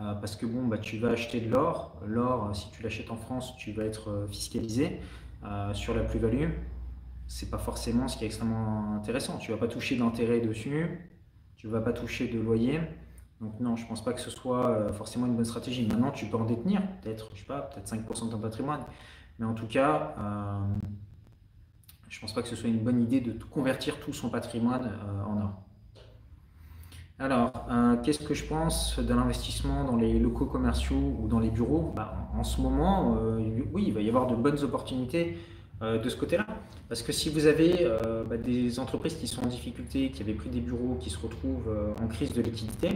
Euh, parce que bon, bah, tu vas acheter de l'or. L'or, si tu l'achètes en France, tu vas être euh, fiscalisé euh, sur la plus-value. C'est pas forcément ce qui est extrêmement intéressant. Tu vas pas toucher d'intérêt dessus, tu vas pas toucher de loyer. Donc non, je pense pas que ce soit forcément une bonne stratégie. Maintenant, tu peux en détenir, peut-être, je sais pas, peut-être 5% de ton patrimoine. Mais en tout cas, je pense pas que ce soit une bonne idée de convertir tout son patrimoine en or. Alors, euh, qu'est-ce que je pense de l'investissement dans les locaux commerciaux ou dans les bureaux? Bah, En ce moment, euh, oui, il va y avoir de bonnes opportunités euh, de ce côté-là. Parce que si vous avez bah, des entreprises qui sont en difficulté, qui avaient pris des bureaux, qui se retrouvent en crise de liquidité,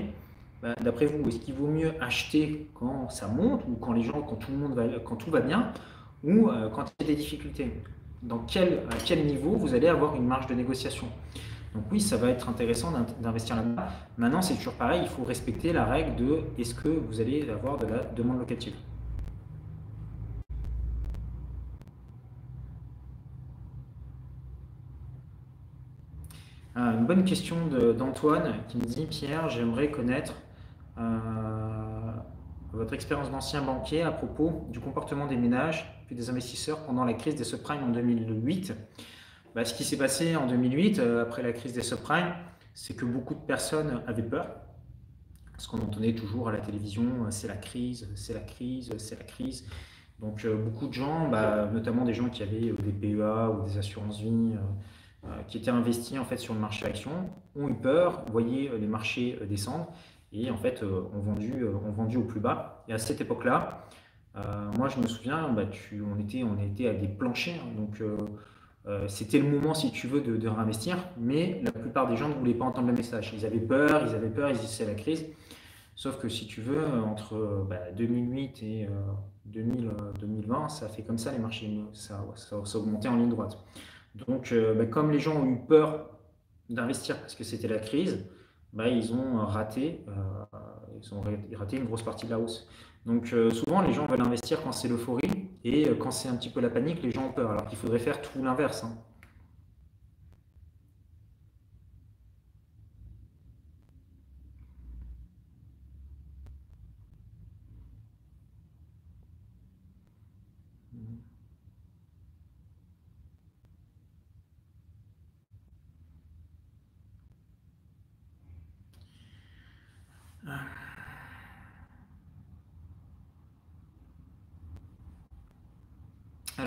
bah, d'après vous, est-ce qu'il vaut mieux acheter quand ça monte ou quand les gens, quand tout le monde va, quand tout va bien, ou quand il y a des difficultés? Dans quel, à quel niveau vous allez avoir une marge de négociation? Donc oui, ça va être intéressant d'investir là-dedans. Maintenant, c'est toujours pareil, il faut respecter la règle de est-ce que vous allez avoir de la demande locative. Ah, une bonne question d'Antoine qui me dit Pierre, j'aimerais connaître euh, votre expérience d'ancien banquier à propos du comportement des ménages et des investisseurs pendant la crise des subprimes en 2008. Bah, ce qui s'est passé en 2008, euh, après la crise des subprimes, c'est que beaucoup de personnes avaient peur. Parce qu'on entendait toujours à la télévision, euh, c'est la crise, c'est la crise, c'est la crise. Donc euh, beaucoup de gens, bah, notamment des gens qui avaient des PEA ou des assurances-vie, qui étaient investis en fait sur le marché action, ont eu peur, voyaient les marchés descendre et en fait ont vendu, ont vendu au plus bas. Et à cette époque-là, moi je me souviens, bah, on, était, on était à des planchers. Hein. donc euh, c'était le moment, si tu veux, de, réinvestir, mais la plupart des gens ne voulaient pas entendre le message. Ils avaient peur, ils avaient peur, ils disaient c'est la crise. Sauf que si tu veux, entre 2008 bah, et 2020, euh, ça fait comme ça les marchés, ça, ça, ça a augmenté en ligne droite. Donc, euh, bah, comme les gens ont eu peur d'investir parce que c'était la crise, bah, ils ont raté, ils ont raté une grosse partie de la hausse. Donc, souvent, les gens veulent investir quand c'est l'euphorie, et euh, quand c'est un petit peu la panique, les gens ont peur. Alors qu'il faudrait faire tout l'inverse. Hein.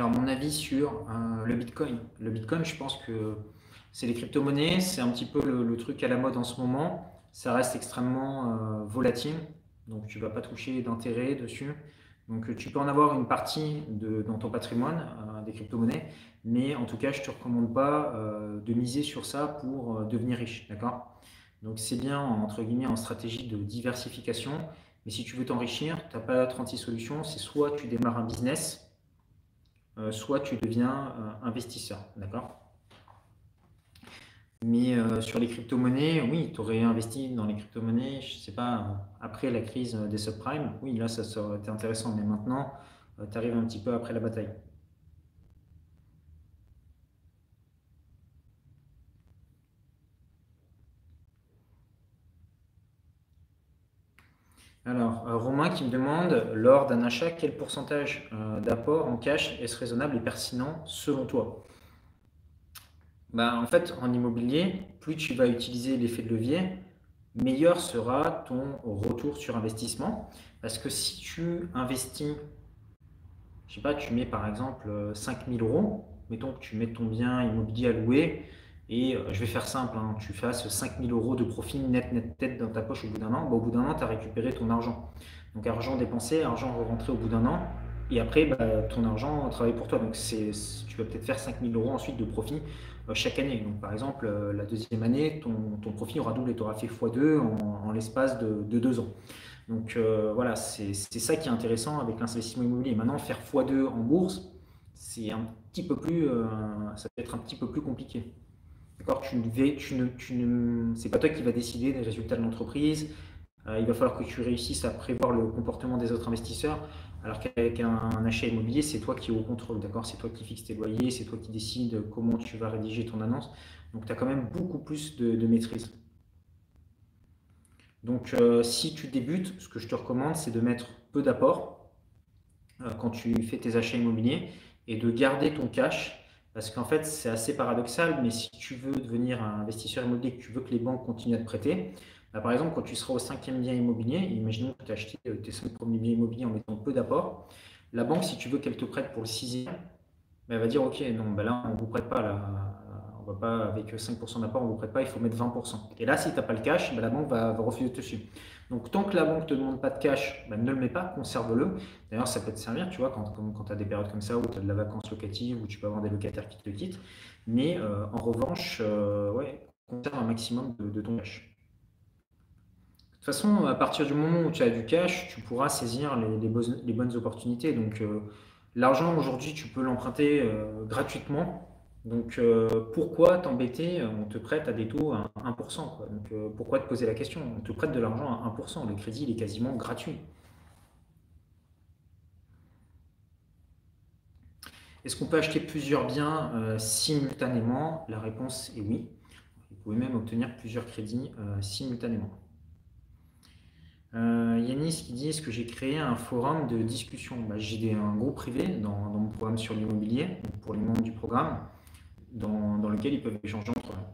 Alors, mon avis sur euh, le Bitcoin. Le Bitcoin, je pense que c'est les crypto-monnaies, c'est un petit peu le, truc à la mode en ce moment. Ça reste extrêmement euh, volatile, donc tu ne vas pas toucher d'intérêt dessus. Donc tu peux en avoir une partie dans ton patrimoine, des crypto-monnaies, mais en tout cas, je ne te recommande pas de miser sur ça pour devenir riche. D'accord? Donc c'est bien, entre guillemets, en stratégie de diversification, mais si tu veux t'enrichir, tu n'as pas 36 solutions, c'est soit tu démarres un business, soit tu deviens investisseur. D'accord? Mais euh, sur les crypto-monnaies, oui, tu aurais investi dans les crypto-monnaies, je ne sais pas, après la crise des subprimes, oui, là, ça, été intéressant. Mais maintenant, euh, tu arrives un petit peu après la bataille. Alors, euh, Romain qui me demande, lors d'un achat, quel pourcentage d'apport en cash est-ce raisonnable et pertinent selon toi? Bah, en fait, en immobilier, plus tu vas utiliser l'effet de levier, meilleur sera ton retour sur investissement. Parce que si tu investis, je sais pas, tu mets par exemple 5000 euh, euros, mettons que tu mets ton bien immobilier à louer, et euh, je vais faire simple, hein, tu fasses 5000 euros de profit net, net, tête dans ta poche au bout d'un an, bah, au bout d'un an, tu as récupéré ton argent. Donc argent dépensé, argent rentré au bout d'un an, et après, bah, ton argent travaille pour toi. Donc tu vas peut-être faire 5000 euros ensuite de profit euh, chaque année. Donc, par exemple, euh, la deuxième année, ton, profit aura doublé, tu auras fait x2 en, l'espace de, deux ans. Donc voilà, c'est ça qui est intéressant avec l'investissement immobilier. Maintenant, faire x2 en bourse, c'est un petit peu plus, ça peut être un petit peu plus compliqué. D'accord Tu ne, tu ne, tu pas toi qui va décider des résultats de l'entreprise. il va falloir que tu réussisses à prévoir le comportement des autres investisseurs. Alors qu'avec un, achat immobilier, c'est toi qui es au contrôle, d'accord? C'est toi qui fixes tes loyers, c'est toi qui décides comment tu vas rédiger ton annonce. Donc tu as quand même beaucoup plus de, maîtrise. Donc euh, si tu débutes, ce que je te recommande, c'est de mettre peu d'apport euh, quand tu fais tes achats immobiliers et de garder ton cash. Parce qu'en fait, c'est assez paradoxal, mais si tu veux devenir un investisseur immobilier, que tu veux que les banques continuent à te prêter, bah, par exemple, quand tu seras au cinquième bien immobilier, imaginons que tu as acheté euh, tes cinq premiers biens immobiliers en mettant peu d'apport, la banque, si tu veux qu'elle te prête pour le sixième, bah, elle va dire Ok, non, bah là, on ne vous prête pas, là, on va pas avec 5% d'apport, on ne vous prête pas, il faut mettre 20%. Et là, si tu n'as pas le cash, la banque va, refuser de te suivre. Donc, tant que la banque ne te demande pas de cash, ne le mets pas, conserve-le. D'ailleurs, ça peut te servir, tu vois, quand, tu as des périodes comme ça où tu as de la vacance locative, où tu peux avoir des locataires qui te quittent. Mais euh, en revanche, euh, conserve un maximum de ton cash. De toute façon, à partir du moment où tu as du cash, tu pourras saisir les, bonnes opportunités. Donc, euh, l'argent aujourd'hui, tu peux l'emprunter gratuitement. Donc, euh, pourquoi t'embêter On te prête à des taux à 1%. Donc, pourquoi te poser la question? On te prête de l'argent à 1%. Le crédit, il est quasiment gratuit. Est-ce qu'on peut acheter plusieurs biens simultanément? La réponse est oui. Vous pouvez même obtenir plusieurs crédits simultanément. Euh, Yanis qui dit est-ce que j'ai créé un forum de discussion? Bah, J'ai un groupe privé dans, mon programme sur l'immobilier, pour les membres du programme, dans, lequel ils peuvent échanger entre eux.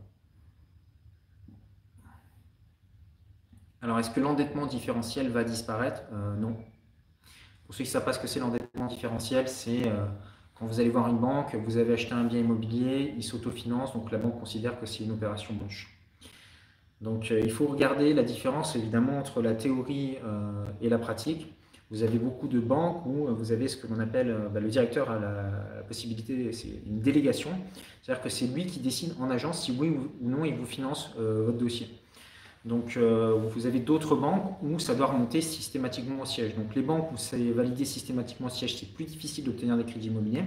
Alors, est-ce que l'endettement différentiel va disparaître? Euh, Non. Pour ceux qui ne savent pas ce que c'est l'endettement différentiel, c'est euh, quand vous allez voir une banque, vous avez acheté un bien immobilier, il s'autofinance, donc la banque considère que c'est une opération blanche. Donc euh, il faut regarder la différence évidemment entre la théorie et la pratique. Vous avez beaucoup de banques où euh, vous avez ce que l'on appelle, bah, le directeur a la, possibilité, c'est une délégation, c'est-à-dire que c'est lui qui décide en agence si oui ou non il vous finance votre dossier. Donc vous avez d'autres banques où ça doit remonter systématiquement au siège. Donc les banques où c'est validé systématiquement au siège, c'est plus difficile d'obtenir des crédits immobiliers.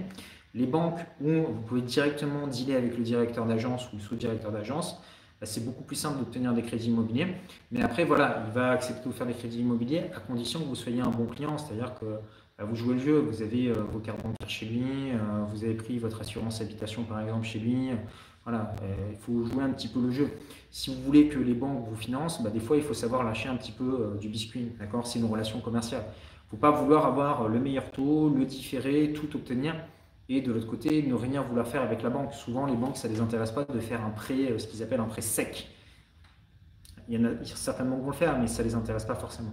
Les banques où vous pouvez directement dealer avec le directeur d'agence ou le sous-directeur d'agence, c'est beaucoup plus simple d'obtenir des crédits immobiliers. Mais après, voilà, il va accepter de vous faire des crédits immobiliers à condition que vous soyez un bon client, c'est-à-dire que bah, vous jouez le jeu, vous avez euh, vos cartes bancaires chez lui, euh, vous avez pris votre assurance habitation par exemple chez lui. Voilà, euh, il faut jouer un petit peu le jeu. Si vous voulez que les banques vous financent, bah, des fois il faut savoir lâcher un petit peu du biscuit. D'accord? C'est une relation commerciale. Il ne faut pas vouloir avoir le meilleur taux, le différer, tout obtenir et de l'autre côté, ne rien vouloir faire avec la banque. Souvent, les banques, ça ne les intéresse pas de faire un prêt, euh, ce qu'ils appellent un prêt sec. Il y en a certainement qui vont le faire, mais ça ne les intéresse pas forcément.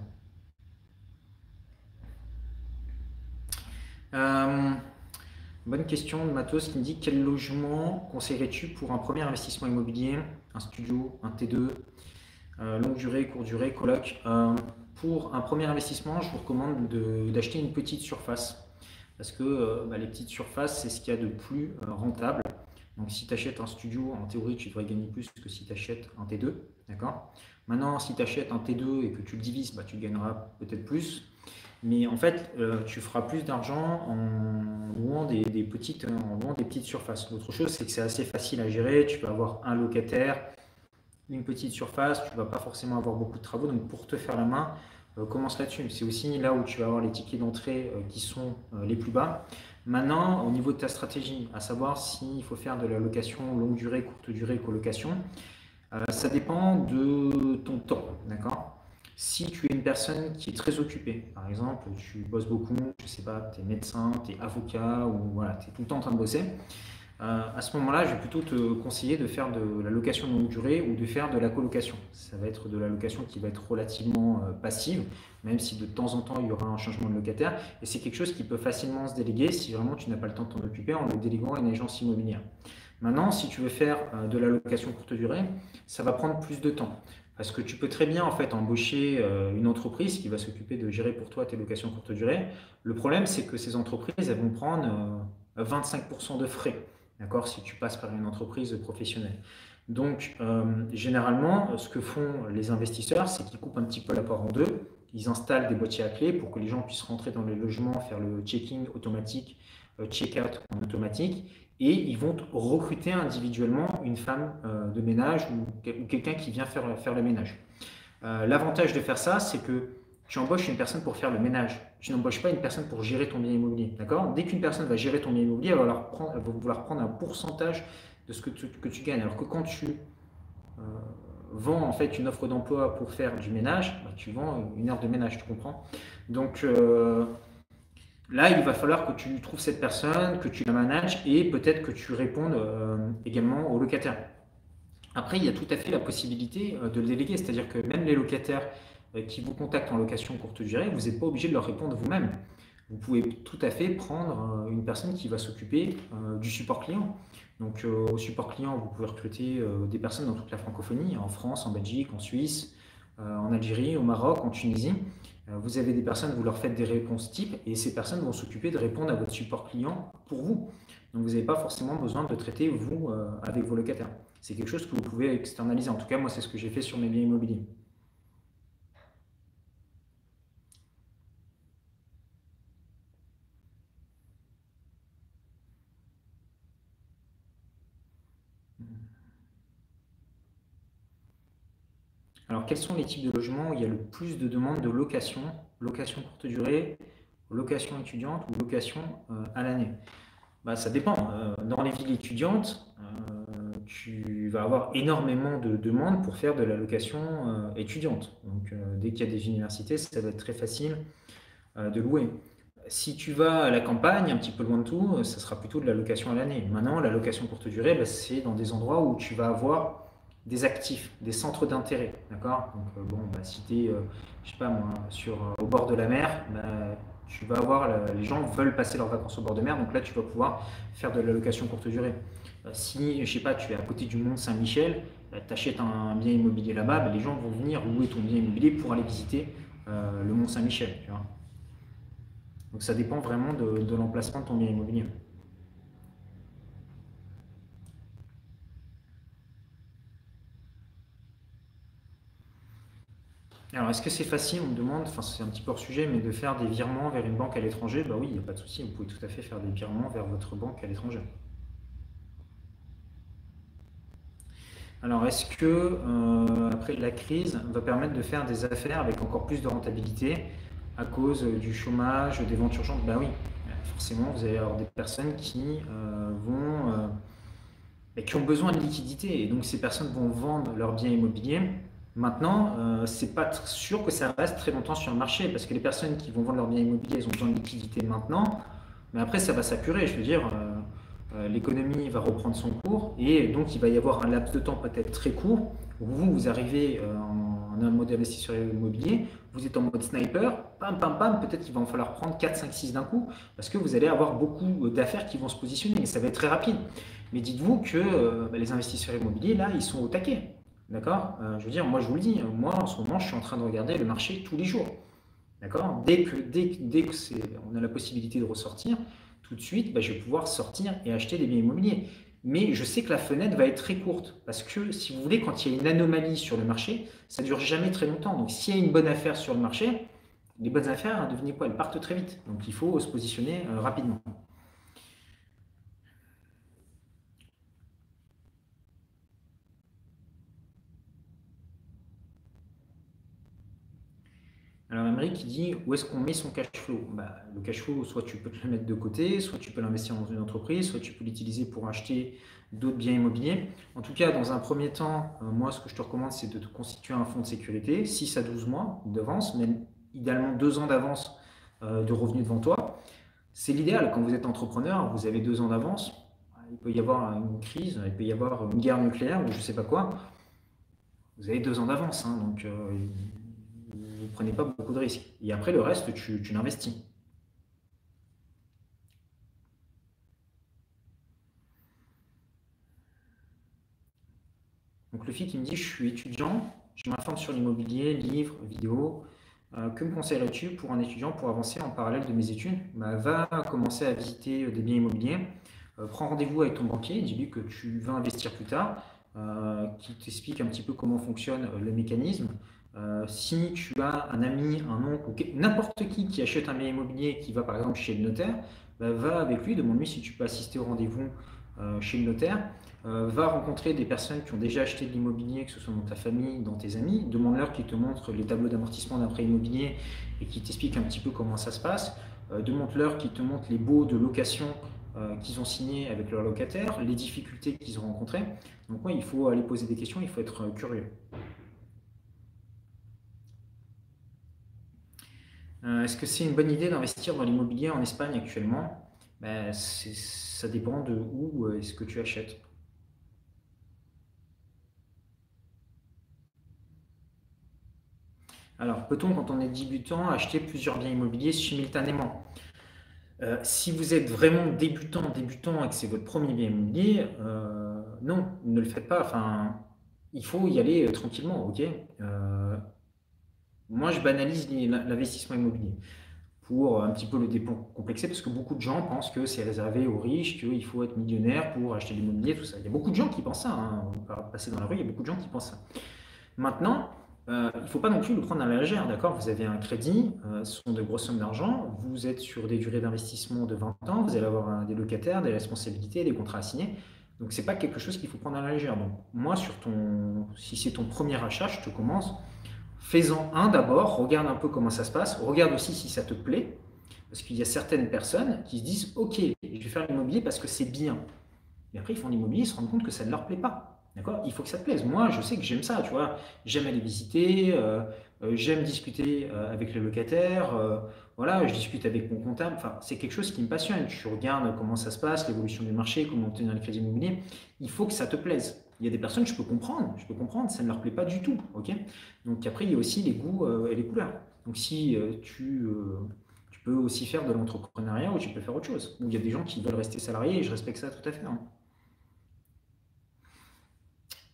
Euh, bonne question de Matos qui me dit quel logement conseillerais-tu pour un premier investissement immobilier? Un studio, un T2, euh, longue durée, courte durée, coloc Pour un premier investissement, je vous recommande d'acheter une petite surface. Parce que bah, les petites surfaces, c'est ce qu'il y a de plus rentable. Donc si tu achètes un studio, en théorie, tu devrais gagner plus que si tu achètes un T2. D'accord? Maintenant, si tu achètes un T2 et que tu le divises, bah, tu gagneras peut-être plus. Mais en fait, euh, tu feras plus d'argent en louant des, petites, en des petites surfaces. L'autre chose, c'est que c'est assez facile à gérer. Tu vas avoir un locataire, une petite surface, tu ne vas pas forcément avoir beaucoup de travaux. Donc pour te faire la main, euh, commence là-dessus. C'est aussi là où tu vas avoir les tickets d'entrée euh, qui sont les plus bas. Maintenant, au niveau de ta stratégie, à savoir s'il faut faire de la location longue durée, courte durée, colocation, ça dépend de ton temps. D'accord? Si tu es une personne qui est très occupée, par exemple, tu bosses beaucoup, je sais pas, tu es médecin, tu es avocat ou voilà, tu es tout le temps en train de bosser, euh, à ce moment-là, je vais plutôt te conseiller de faire de la location longue durée ou de faire de la colocation. Ça va être de la location qui va être relativement euh, passive, même si de temps en temps il y aura un changement de locataire. Et c'est quelque chose qui peut facilement se déléguer si vraiment tu n'as pas le temps de t'en occuper en le déléguant à une agence immobilière. Maintenant, si tu veux faire euh, de la location courte durée, ça va prendre plus de temps. Parce que tu peux très bien en fait embaucher une entreprise qui va s'occuper de gérer pour toi tes locations courte durée. Le problème, c'est que ces entreprises, elles vont prendre 25% euh, de frais, d'accord, si tu passes par une entreprise professionnelle. Donc, euh, généralement, ce que font les investisseurs, c'est qu'ils coupent un petit peu la en deux. Ils installent des boîtiers à clés pour que les gens puissent rentrer dans les logements, faire le checking automatique, check-out en automatique et ils vont recruter individuellement une femme euh, de ménage ou, quelqu'un qui vient faire, le ménage. Euh, l'avantage de faire ça, c'est que tu embauches une personne pour faire le ménage. Tu n'embauches pas une personne pour gérer ton bien immobilier. D'accord? Dès qu'une personne va gérer ton bien immobilier, elle va, vouloir prendre un pourcentage de ce que tu, gagnes. Alors que quand tu euh, vends en fait une offre d'emploi pour faire du ménage, bah, tu vends une heure de ménage, tu comprends? Donc, Là, il va falloir que tu trouves cette personne, que tu la manages et peut-être que tu répondes euh, également aux locataires. Après, il y a tout à fait la possibilité euh, de le déléguer, c'est-à-dire que même les locataires euh, qui vous contactent en location courte durée, vous n'êtes pas obligé de leur répondre vous-même. Vous pouvez tout à fait prendre une personne qui va s'occuper du support client. Donc au support client, vous pouvez recruter des personnes dans toute la francophonie, en France, en Belgique, en Suisse, en Algérie, au Maroc, en Tunisie. Euh, vous avez des personnes, vous leur faites des réponses types et ces personnes vont s'occuper de répondre à votre support client pour vous. Donc vous n'avez pas forcément besoin de traiter vous euh, avec vos locataires. C'est quelque chose que vous pouvez externaliser. En tout cas, moi, c'est ce que j'ai fait sur mes biens immobiliers. Alors, quels sont les types de logements où il y a le plus de demandes de location, location courte durée, location étudiante ou location euh, à l'année? Bah, Ça dépend. Euh, dans les villes étudiantes, euh, tu vas avoir énormément de demandes pour faire de la location étudiante. Donc, dès qu'il y a des universités, ça va être très facile de louer. Si tu vas à la campagne, un petit peu loin de tout, ça sera plutôt de la location à l'année. Maintenant, la location courte durée, bah, c'est dans des endroits où tu vas avoir des actifs, des centres d'intérêt, d'accord? Donc euh, bon, bah, si tu es, euh, je sais pas moi, sur, euh, au bord de la mer, bah, tu vas avoir, les gens veulent passer leurs vacances au bord de mer, donc là tu vas pouvoir faire de la location courte durée. si, je sais pas, tu es à côté du Mont Saint-Michel, bah, tu achètes un bien immobilier là-bas, les gens vont venir louer ton bien immobilier pour aller visiter le Mont Saint-Michel. Donc ça dépend vraiment de l'emplacement de ton bien immobilier. Alors, est-ce que c'est facile On me demande, enfin c'est un petit peu hors sujet, mais de faire des virements vers une banque à l'étranger? Bah oui, il n'y a pas de souci, vous pouvez tout à fait faire des virements vers votre banque à l'étranger. Alors, est-ce que euh, après la crise va permettre de faire des affaires avec encore plus de rentabilité à cause du chômage, des ventes urgentes? Bah oui, forcément, vous allez avoir des personnes qui euh, vont euh, qui ont besoin de liquidité et donc ces personnes vont vendre leurs biens immobiliers Maintenant, euh, c'est pas sûr que ça reste très longtemps sur le marché parce que les personnes qui vont vendre leurs biens immobiliers, elles ont besoin de liquidité maintenant, mais après ça va s'apurer. Je veux dire, euh, euh, l'économie va reprendre son cours et donc il va y avoir un laps de temps peut-être très court où vous, vous arrivez en, un mode investisseur immobilier, vous êtes en mode sniper, pam pam pam, peut-être qu'il va en falloir prendre 4, 5, 6 d'un coup parce que vous allez avoir beaucoup d'affaires qui vont se positionner et ça va être très rapide. Mais dites-vous que bah, les investisseurs immobiliers, là, ils sont au taquet. D'accord? Je veux dire, moi je vous le dis, moi en ce moment je suis en train de regarder le marché tous les jours. D'accord? Dès que, dès, dès que on a la possibilité de ressortir, tout de suite, bah, je vais pouvoir sortir et acheter des biens immobiliers. Mais je sais que la fenêtre va être très courte parce que si vous voulez, quand il y a une anomalie sur le marché, ça ne dure jamais très longtemps. Donc s'il y a une bonne affaire sur le marché, les bonnes affaires, hein, devinez quoi, elles partent très vite. Donc il faut se positionner euh, rapidement. Alors Emery qui dit où est-ce qu'on met son cash flow? Bah, Le cash flow, soit tu peux le mettre de côté, soit tu peux l'investir dans une entreprise, soit tu peux l'utiliser pour acheter d'autres biens immobiliers. En tout cas, dans un premier temps, euh, moi ce que je te recommande, c'est de te constituer un fonds de sécurité, 6 à 12 mois d'avance, mais idéalement 2 ans d'avance euh, de revenus devant toi. C'est l'idéal. Quand vous êtes entrepreneur, vous avez 2 ans d'avance. Il peut y avoir une crise, il peut y avoir une guerre nucléaire ou je ne sais pas quoi. Vous avez 2 ans d'avance. Hein, donc, euh, vous ne prenez pas beaucoup de risques. Et après, le reste, tu, l'investis. Donc le fille qui me dit, je suis étudiant, je m'informe sur l'immobilier, livres, vidéos. Euh, que me conseillerais-tu pour un étudiant pour avancer en parallèle de mes études? Bah, Va commencer à visiter des biens immobiliers. Euh, prends rendez-vous avec ton banquier, dis-lui que tu veux investir plus tard, euh, qui t'explique un petit peu comment fonctionne le mécanisme. Euh, si tu as un ami, un oncle n'importe qui qui achète un bien immobilier qui va par exemple chez le notaire, bah, va avec lui, demande-lui si tu peux assister au rendez-vous euh, chez le notaire. Euh, va rencontrer des personnes qui ont déjà acheté de l'immobilier, que ce soit dans ta famille, dans tes amis. Demande-leur qu'ils te montrent les tableaux d'amortissement d'un prêt immobilier et qui t'expliquent un petit peu comment ça se passe. Demande-leur qu'ils te montrent les baux de location qu'ils ont signés avec leurs locataires, les difficultés qu'ils ont rencontrées. Donc, oui, il faut aller poser des questions, il faut être curieux. Euh, est-ce que c'est une bonne idée d'investir dans l'immobilier en Espagne actuellement? Ben, Ça dépend de où euh, est-ce que tu achètes. Alors, peut-on, quand on est débutant, acheter plusieurs biens immobiliers simultanément? Euh, Si vous êtes vraiment débutant, débutant et que c'est votre premier bien immobilier, non, ne le faites pas. Enfin, il faut y aller tranquillement, ok? Moi, je banalise l'investissement immobilier pour un petit peu le décomplexer parce que beaucoup de gens pensent que c'est réservé aux riches, qu'il faut être millionnaire pour acheter l'immobilier, tout ça. Il y a beaucoup de gens qui pensent ça. Hein. On va passer dans la rue, il y a beaucoup de gens qui pensent ça. Maintenant, euh, il ne faut pas non plus le prendre à la légère, d'accord? Vous avez un crédit, euh, ce sont de grosses sommes d'argent, vous êtes sur des durées d'investissement de 20 ans, vous allez avoir des locataires, des responsabilités, des contrats à signer. Donc, ce n'est pas quelque chose qu'il faut prendre à la légère. Donc, moi, sur ton, si c'est ton premier achat, je te commence Fais-en un d'abord, regarde un peu comment ça se passe, regarde aussi si ça te plaît, parce qu'il y a certaines personnes qui se disent Ok, je vais faire l'immobilier parce que c'est bien. Mais après, ils font l'immobilier, ils se rendent compte que ça ne leur plaît pas. D'accord? Il faut que ça te plaise. Moi, je sais que j'aime ça, tu vois. J'aime aller visiter, euh, euh, j'aime discuter euh, avec les locataires, voilà, je discute avec mon comptable. Enfin, c'est quelque chose qui me passionne. Tu regardes comment ça se passe, l'évolution du marché, comment obtenir le crédit immobilier. Il faut que ça te plaise. Il y a des personnes, je peux comprendre, je peux comprendre, ça ne leur plaît pas du tout. Donc après, il y a aussi les goûts euh, et les couleurs. Donc si euh, tu, euh, tu, peux aussi faire de l'entrepreneuriat ou tu peux faire autre chose. il y a des gens qui veulent rester salariés et je respecte ça tout à fait.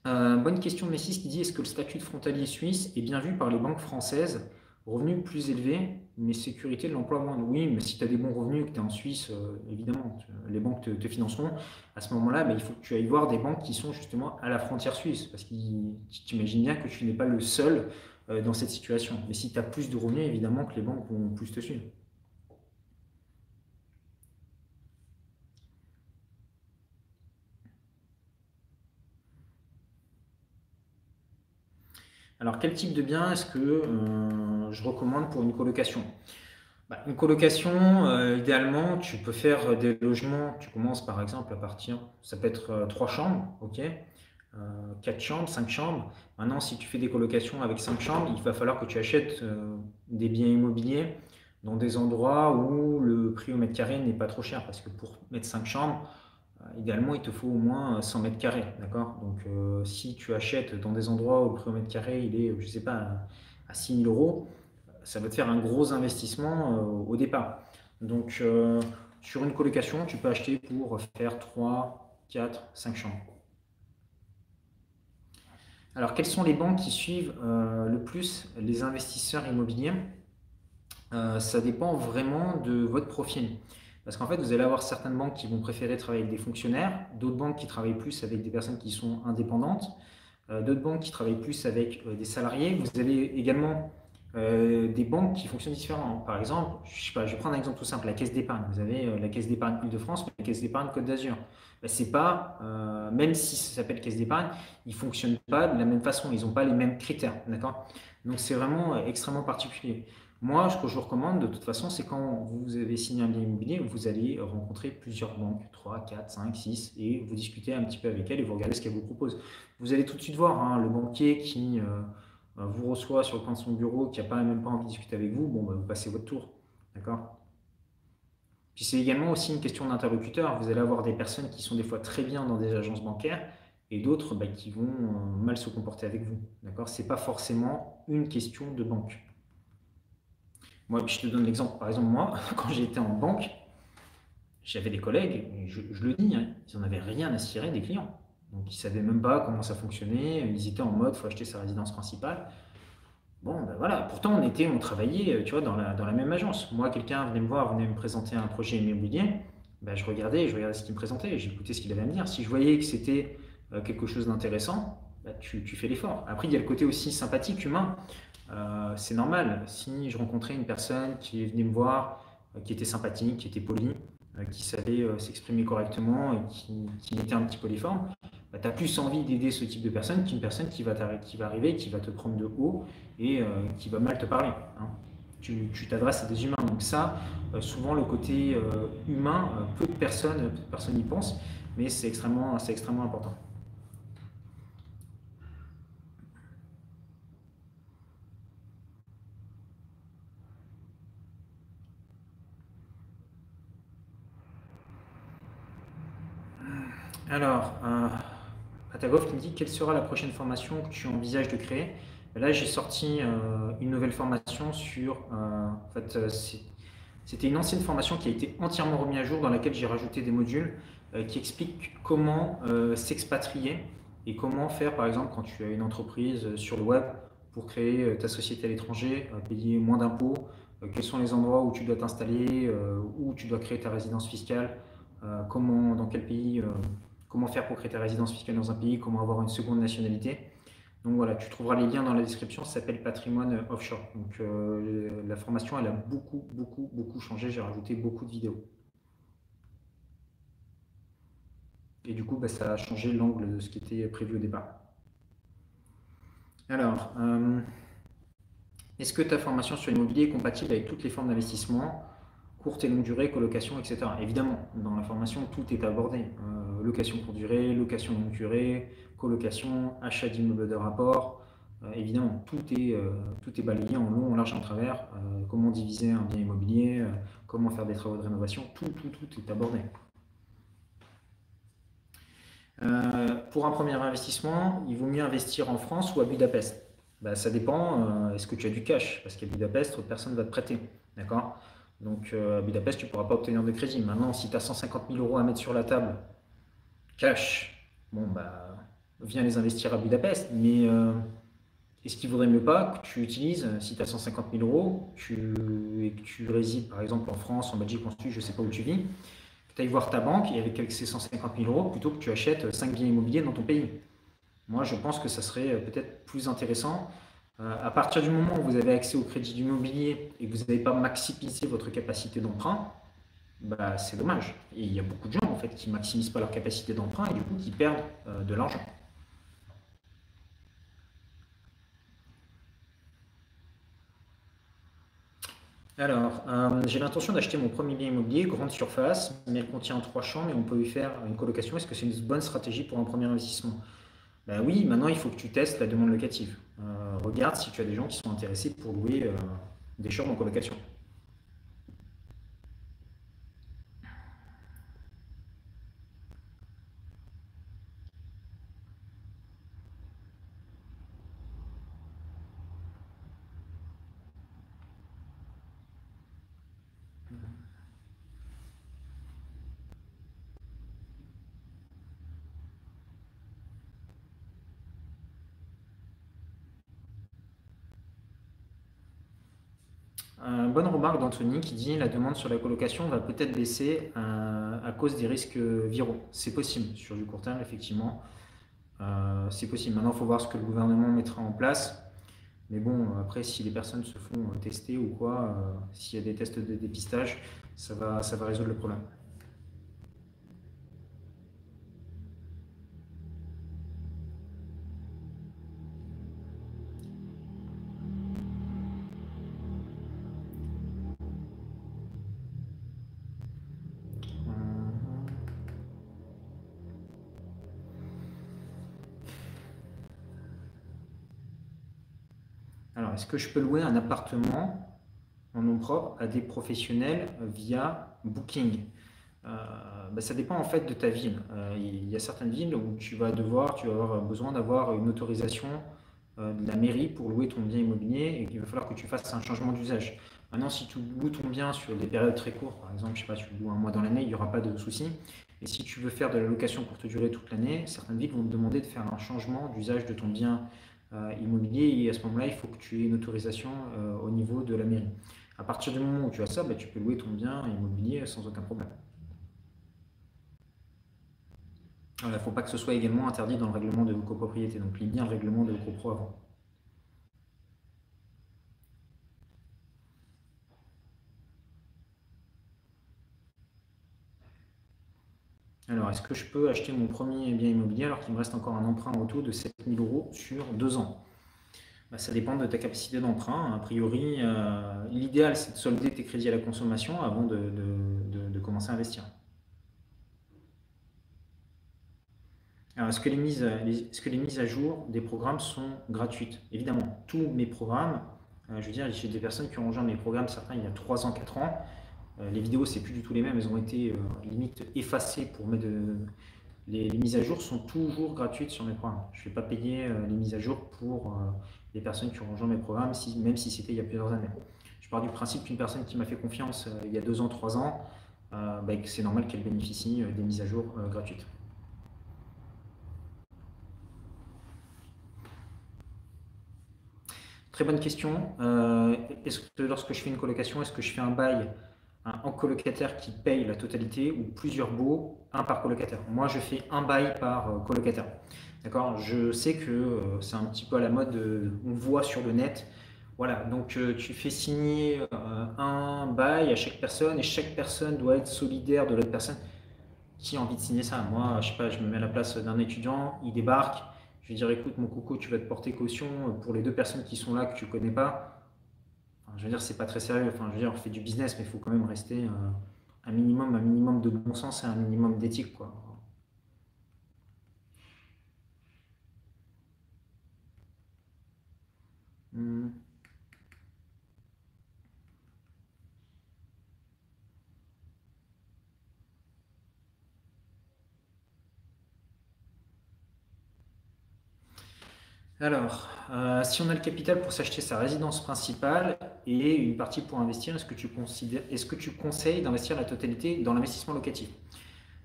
Hein. bonne question de Messis qui dit est-ce que le statut de frontalier suisse est bien vu par les banques françaises? Revenus plus élevés, mais sécurité de l'emploi. Oui, mais si tu as des bons revenus que tu es en Suisse, euh, évidemment, les banques te, financeront. À ce moment-là, bah, il faut que tu ailles voir des banques qui sont justement à la frontière suisse, parce que tu imagines bien que tu n'es pas le seul euh, dans cette situation. Mais si tu as plus de revenus, évidemment que les banques vont plus te suivre. Alors, quel type de bien est-ce que euh, je recommande pour une colocation? Bah, Une colocation, euh, idéalement, tu peux faire des logements. Tu commences par exemple à partir, ça peut être euh, trois chambres, ok? Quatre chambres, cinq chambres. Maintenant, si tu fais des colocations avec cinq chambres, il va falloir que tu achètes des biens immobiliers dans des endroits où le prix au mètre carré n'est pas trop cher. Parce que pour mettre cinq chambres, idéalement, il te faut au moins 100 mètres carrés. Donc, euh, si tu achètes dans des endroits où le prix au mètre carré il est, je sais pas, à 6 000 euros, ça va te faire un gros investissement euh, au départ. Donc, sur une colocation, tu peux acheter pour faire 3, 4, 5 chambres. Alors, quelles sont les banques qui suivent euh, le plus les investisseurs immobiliers? Euh, Ça dépend vraiment de votre profil. Parce qu'en fait, vous allez avoir certaines banques qui vont préférer travailler avec des fonctionnaires, d'autres banques qui travaillent plus avec des personnes qui sont indépendantes, euh, d'autres banques qui travaillent plus avec des salariés. Vous avez également des banques qui fonctionnent différemment. Par exemple, je, sais pas, je vais prendre un exemple tout simple, la caisse d'épargne. Vous avez la caisse d'épargne Île-de-France, la caisse d'épargne Côte d'Azur. Ben, c'est pas, euh, même si ça s'appelle caisse d'épargne, ils ne fonctionnent pas de la même façon, ils n'ont pas les mêmes critères, d'accord? Donc c'est vraiment euh, extrêmement particulier. Moi, ce que je vous recommande de toute façon, c'est quand vous avez signé un bien immobilier, vous allez rencontrer plusieurs banques, 3, 4, 5, 6, et vous discutez un petit peu avec elles et vous regardez ce qu'elles vous proposent. Vous allez tout de suite voir hein, le banquier qui euh, vous reçoit sur le coin de son bureau, qui n'a pas même pas envie de discuter avec vous, bon, bah, vous passez votre tour, d'accord? Puis c'est également aussi une question d'interlocuteur. Vous allez avoir des personnes qui sont des fois très bien dans des agences bancaires et d'autres bah, qui vont euh, mal se comporter avec vous. D'accord? Ce n'est pas forcément une question de banque. Moi, je te donne l'exemple. Par exemple, moi, quand j'étais en banque, j'avais des collègues, je, le dis, hein, ils n'en avaient rien à cirer des clients. Donc, ils ne savaient même pas comment ça fonctionnait. Ils étaient en mode, il faut acheter sa résidence principale. Bon, ben voilà, pourtant on était, on travaillait, euh, tu vois, dans la, dans la même agence. Moi, quelqu'un venait me voir, venait me présenter un projet immobilier, ben, je regardais, je regardais ce qu'il me présentait, j'écoutais ce qu'il avait à me dire. Si je voyais que c'était euh, quelque chose d'intéressant, ben, tu, tu, fais l'effort. Après, il y a le côté aussi sympathique, humain. Euh, c'est normal. Si je rencontrais une personne qui venait me voir, qui était sympathique, qui était polie, qui savait s'exprimer correctement et qui, mettait un petit l'effort, bah, tu as plus envie d'aider ce type de personne qu'une personne qui va, arriver, qui va te prendre de haut et euh, qui va mal te parler. Hein. Tu t'adresses à des humains. Donc ça, euh, souvent le côté euh, humain, peu de personnes, peu de personnes y pensent, mais c'est extrêmement, extrêmement important. Alors, qui me dit quelle sera la prochaine formation que tu envisages de créer? Là, j'ai sorti euh, une nouvelle formation sur. Euh, en fait, euh, c'était une ancienne formation qui a été entièrement remise à jour dans laquelle j'ai rajouté des modules qui expliquent comment s'expatrier et comment faire, par exemple, quand tu as une entreprise sur le web pour créer ta société à l'étranger, payer moins d'impôts, quels sont les endroits où tu dois t'installer, où tu dois créer ta résidence fiscale, comment, dans quel pays comment faire pour créer ta résidence fiscale dans un pays, comment avoir une seconde nationalité. Donc voilà, tu trouveras les liens dans la description, ça s'appelle Patrimoine Offshore. Donc euh, la formation, elle a beaucoup, beaucoup, beaucoup changé, j'ai rajouté beaucoup de vidéos. Et du coup, bah, ça a changé l'angle de ce qui était prévu au départ. Alors, euh, est-ce que ta formation sur l'immobilier est compatible avec toutes les formes d'investissement courte et longue durée, colocation, etc. Évidemment, dans la formation, tout est abordé. Euh, location courte durée, location longue durée, colocation, achat d'immeubles de rapport. Euh, évidemment, tout est, euh, tout est balayé en long, en large, en travers. comment diviser un bien immobilier, comment faire des travaux de rénovation, tout, tout, tout est abordé. pour un premier investissement, il vaut mieux investir en France ou à Budapest? Bah, ça dépend, est-ce que tu as du cash? Parce qu'à Budapest, personne ne va te prêter. D'accord? Donc euh, à Budapest, tu ne pourras pas obtenir de crédit. Maintenant, si tu as 150 000 euros à mettre sur la table, cash, bon, bah, viens les investir à Budapest. Mais euh, est-ce qu'il vaudrait mieux pas que tu utilises, si tu as 150 000 euros et que tu résides par exemple en France, en Belgique, en Suisse, je ne sais pas où tu vis, que tu ailles voir ta banque et avec ces 150 000 euros, plutôt que tu achètes 5 biens immobiliers dans ton pays? Moi, je pense que ça serait peut-être plus intéressant euh, à partir du moment où vous avez accès au crédit d'immobilier et que vous n'avez pas maximisé votre capacité d'emprunt, bah, c'est dommage. Et il y a beaucoup de gens en fait qui ne maximisent pas leur capacité d'emprunt et du coup qui perdent euh, de l'argent. Alors, euh, j'ai l'intention d'acheter mon premier bien immobilier, grande surface, mais elle contient trois chambres et on peut y faire une colocation. Est-ce que c'est une bonne stratégie pour un premier investissement? Ben Oui, maintenant il faut que tu testes la demande locative. Euh, regarde si tu as des gens qui sont intéressés pour louer des chambres en colocation. Qui dit la demande sur la colocation va peut-être baisser à cause des risques viraux. C'est possible sur du court terme, effectivement. c'est possible. Maintenant, il faut voir ce que le gouvernement mettra en place. Mais bon, après, si les personnes se font tester ou quoi, s'il y a des tests de dépistage, ça va, ça va résoudre le problème. Est-ce que je peux louer un appartement en nom propre à des professionnels via Booking euh, bah, Ça dépend en fait de ta ville. Euh, il y a certaines villes où tu vas devoir, tu vas avoir besoin d'avoir une autorisation euh, de la mairie pour louer ton bien immobilier et qu'il va falloir que tu fasses un changement d'usage. Maintenant, si tu loues ton bien sur des périodes très courtes, par exemple, je sais pas, tu loues un mois dans l'année, il n'y aura pas de souci. Et si tu veux faire de la location pour te durer toute l'année, certaines villes vont te demander de faire un changement d'usage de ton bien euh, immobilier et à ce moment-là, il faut que tu aies une autorisation euh, au niveau de la mairie. À partir du moment où tu as ça, bah, tu peux louer ton bien immobilier sans aucun problème. Il ne faut pas que ce soit également interdit dans le règlement de copropriété. Donc, lis bien le règlement de copro avant. Alors, est-ce que je peux acheter mon premier bien immobilier alors qu'il me reste encore un emprunt en retour de 7000 euros sur deux ans? Bah, Ça dépend de ta capacité d'emprunt. A priori, euh, l'idéal, c'est de solder tes crédits à la consommation avant de, commencer à investir. Alors, est-ce que, les mises, à jour des programmes sont gratuites? Évidemment, tous mes programmes, euh, je veux dire, j'ai des personnes qui ont rejoint mes programmes, certains il y a 3 ans, 4 ans, les vidéos, c'est plus du tout les mêmes, elles ont été euh, limite effacées pour mettre les, mises à jour sont toujours gratuites sur mes programmes. Je ne vais pas payer euh, les mises à jour pour les personnes qui ont rejoint mes programmes, même si c'était il y a plusieurs années. Je pars du principe qu'une personne qui m'a fait confiance il y a deux ans, trois ans, bah, c'est normal qu'elle bénéficie des mises à jour gratuites. Très bonne question. est-ce que lorsque je fais une colocation, est-ce que je fais un bail? Un colocataire qui paye la totalité ou plusieurs baux, un par colocataire. Moi, je fais un bail par euh, colocataire. D'accord? Je sais que euh, c'est un petit peu à la mode, on voit sur le net. Voilà, donc euh, tu fais signer un bail à chaque personne et chaque personne doit être solidaire de l'autre personne. Qui a envie de signer ça? Moi, je sais pas, je me mets à la place d'un étudiant, il débarque, je vais dire écoute mon coco, tu vas te porter caution pour les deux personnes qui sont là que tu connais pas je veux dire, c'est pas très sérieux. Enfin, je veux dire, on fait du business, mais il faut quand même rester euh, un minimum, un minimum de bon sens et un minimum d'éthique. Hmm. Alors, euh, si on a le capital pour s'acheter sa résidence principale et une partie pour investir, est-ce que tu, conseilles d'investir la totalité dans l'investissement locatif?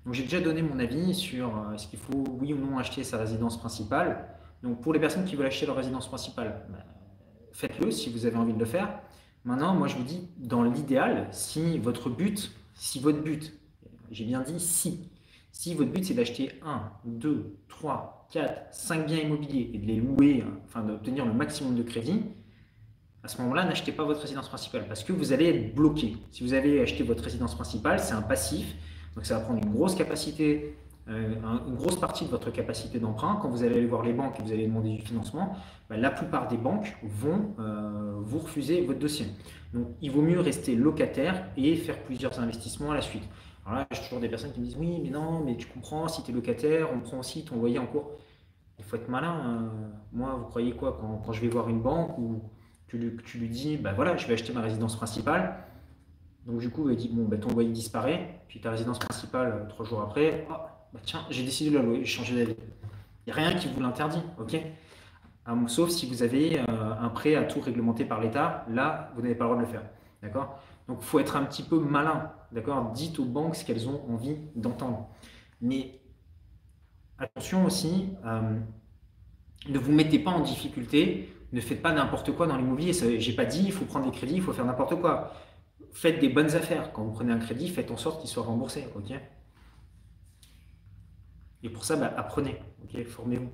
Donc, j'ai déjà donné mon avis sur euh, est-ce qu'il faut, oui ou non, acheter sa résidence principale. Donc, pour les personnes qui veulent acheter leur résidence principale, bah, faites-le si vous avez envie de le faire. Maintenant, moi, je vous dis, dans l'idéal, si votre but, si votre but, j'ai bien dit si, si votre but c'est d'acheter 1, 2, 3, 4, 5 biens immobiliers et de les louer, hein, enfin d'obtenir le maximum de crédit, à ce moment-là, n'achetez pas votre résidence principale parce que vous allez être bloqué. Si vous avez acheté votre résidence principale, c'est un passif, donc ça va prendre une grosse capacité, euh, une grosse partie de votre capacité d'emprunt. Quand vous allez aller voir les banques et vous allez demander du financement, bah, la plupart des banques vont euh, vous refuser votre dossier. Donc il vaut mieux rester locataire et faire plusieurs investissements à la suite. Alors là, j'ai toujours des personnes qui me disent oui, mais non, mais tu comprends, si tu es locataire, on prend aussi ton loyer en cours. Il faut être malin. Hein. Moi, vous croyez quoi quand, je vais voir une banque ou tu lui, tu lui dis bah voilà, je vais acheter ma résidence principale. Donc du coup, il dit bon, bah, ton loyer disparaît. Puis ta résidence principale, euh, trois jours après, ah, bah, tiens, j'ai décidé de la louer, j'ai changé d'avis. Il n'y a rien qui vous l'interdit, ok? Sauf si vous avez euh, un prêt à tout réglementé par l'État, là, vous n'avez pas le droit de le faire. D'accord? Donc, il faut être un petit peu malin. D'accord? Dites aux banques ce qu'elles ont envie d'entendre. Mais attention aussi, euh, ne vous mettez pas en difficulté, ne faites pas n'importe quoi dans l'immobilier. J'ai pas dit il faut prendre des crédits, il faut faire n'importe quoi. Faites des bonnes affaires. Quand vous prenez un crédit, faites en sorte qu'il soit remboursé. ok? Et pour ça, bah, apprenez. Formez-vous.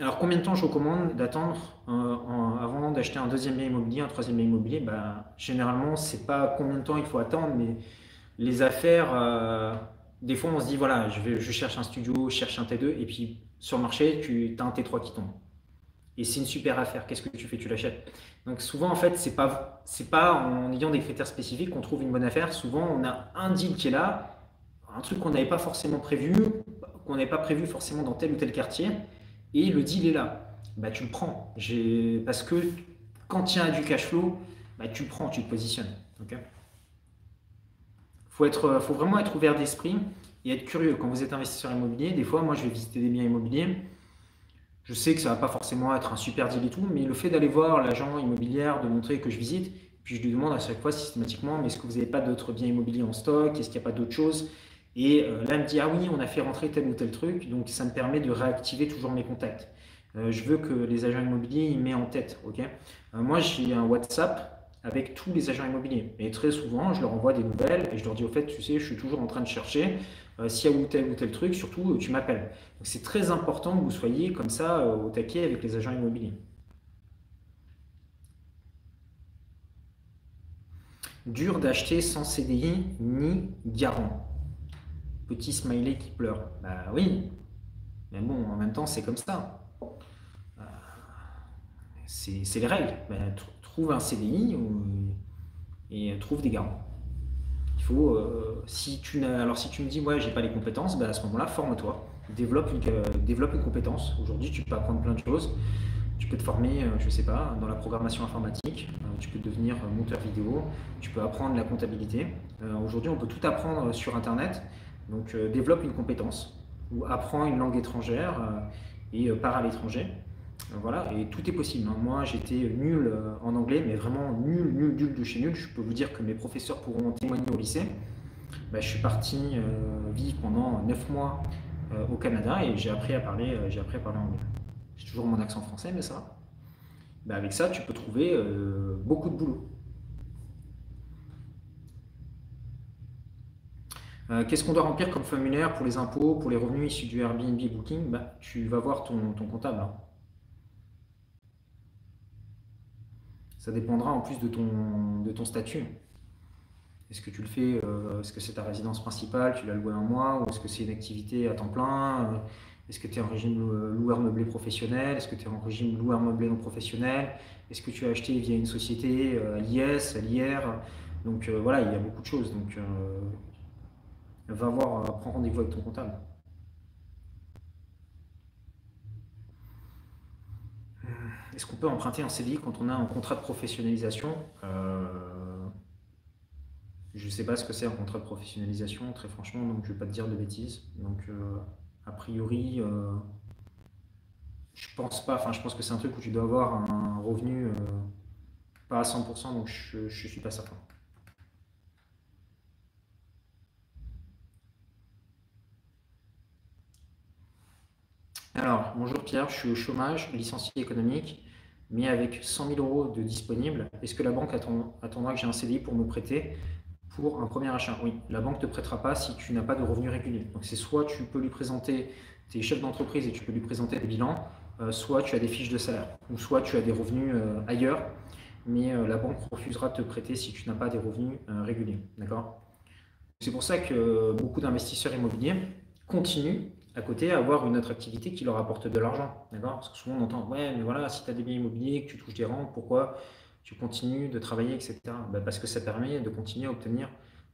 Alors, combien de temps je recommande d'attendre euh, avant d'acheter un deuxième bien immobilier, un troisième bien immobilier? Bah, Généralement, c'est pas combien de temps il faut attendre, mais les affaires, euh, des fois, on se dit voilà, je, vais, je cherche un studio, je cherche un T2, et puis sur le marché, tu as un T3 qui tombe. Et c'est une super affaire. Qu'est-ce que tu fais? Tu l'achètes. Donc souvent, en fait, c'est pas pas en ayant des critères spécifiques qu'on trouve une bonne affaire. Souvent, on a un deal qui est là, un truc qu'on n'avait pas forcément prévu, qu'on n'avait pas prévu forcément dans tel ou tel quartier, et le deal est là. Bah, tu le prends. Parce que quand il y a du cash flow, bah, tu le prends, tu te positionnes. Okay faut, vraiment être ouvert d'esprit et être curieux. Quand vous êtes investisseur immobilier, des fois, moi, je vais visiter des biens immobiliers. Je sais que ça ne va pas forcément être un super deal et tout, mais le fait d'aller voir l'agent immobilier, de montrer que je visite, puis je lui demande à chaque fois systématiquement, mais est-ce que vous n'avez pas d'autres biens immobiliers en stock? Est-ce qu'il n'y a pas d'autres choses? Et euh, là, elle me dit, ah oui, on a fait rentrer tel ou tel truc, donc ça me permet de réactiver toujours mes contacts. Euh, je veux que les agents immobiliers ils mettent en tête. ok? Euh, moi, j'ai un WhatsApp avec tous les agents immobiliers. Et très souvent, je leur envoie des nouvelles et je leur dis au fait, tu sais, je suis toujours en train de chercher s'il y a ou tel ou tel truc, surtout tu m'appelles. Donc c'est très important que vous soyez comme ça au taquet avec les agents immobiliers. Dur d'acheter sans CDI ni garant. Petit smiley qui pleure. Bah oui, mais bon, en même temps, c'est comme ça. c'est les règles. Bah, trouve un CDI et trouve des garants. Il faut, euh, si tu alors si tu me dis ouais j'ai pas les compétences, bah, à ce moment-là forme-toi, développe une, euh, développe une compétence. Aujourd'hui tu peux apprendre plein de choses. Tu peux te former, euh, je sais pas, dans la programmation informatique, tu peux devenir monteur vidéo, tu peux apprendre la comptabilité. Aujourd'hui on peut tout apprendre sur internet, donc développe une compétence ou apprends une langue étrangère et pars à l'étranger. Voilà, et tout est possible. Hein. Moi, j'étais nul euh, en anglais, mais vraiment nul, nul, nul de chez nul. Je peux vous dire que mes professeurs pourront témoigner au lycée. Bah, je suis parti euh, vivre pendant 9 mois euh, au Canada et j'ai appris à parler, j'ai appris à parler anglais. J'ai toujours mon accent français, mais ça va. Bah, avec ça, tu peux trouver beaucoup de boulot. Qu'est-ce qu'on doit remplir comme formulaire pour les impôts, pour les revenus issus du Airbnb Booking? Bah, Tu vas voir ton, comptable. Hein. Ça dépendra en plus de ton, statut. Est-ce que tu le fais, euh, est-ce que c'est ta résidence principale, tu l'as loué un mois, ou est-ce que c'est une activité à temps plein euh, Est-ce que tu es en régime euh, loueur meublé professionnel Est-ce que tu es en régime loueur meublé non professionnel Est-ce que tu as acheté via une société à l'IS, à l'IR Donc voilà, il y a beaucoup de choses. Donc va voir, prends rendez-vous avec ton comptable. Est-ce qu'on peut emprunter un CDI quand on a un contrat de professionnalisation? Euh, Je ne sais pas ce que c'est un contrat de professionnalisation, très franchement, donc je ne vais pas te dire de bêtises. Donc, euh, a priori, euh, je pense pas, enfin, je pense que c'est un truc où tu dois avoir un revenu pas à 100%, donc je ne suis pas certain. Alors, bonjour Pierre, je suis au chômage, licencié économique, mais avec 100 000 euros de disponibles, est-ce que la banque attendra que j'ai un CDI pour me prêter pour un premier achat? Oui, la banque ne te prêtera pas si tu n'as pas de revenus réguliers. Donc c'est soit tu peux lui présenter tes chefs d'entreprise et tu peux lui présenter des bilans, euh, soit tu as des fiches de salaire, ou soit tu as des revenus euh, ailleurs, mais euh, la banque refusera de te prêter si tu n'as pas des revenus réguliers. D'accord? C'est pour ça que beaucoup d'investisseurs immobiliers continuent à côté avoir une autre activité qui leur apporte de l'argent. D'accord? Parce que souvent on entend Ouais, mais voilà, si tu as des biens immobiliers, que tu touches des rentes, pourquoi tu continues de travailler, etc. Bah, parce que ça permet de continuer à obtenir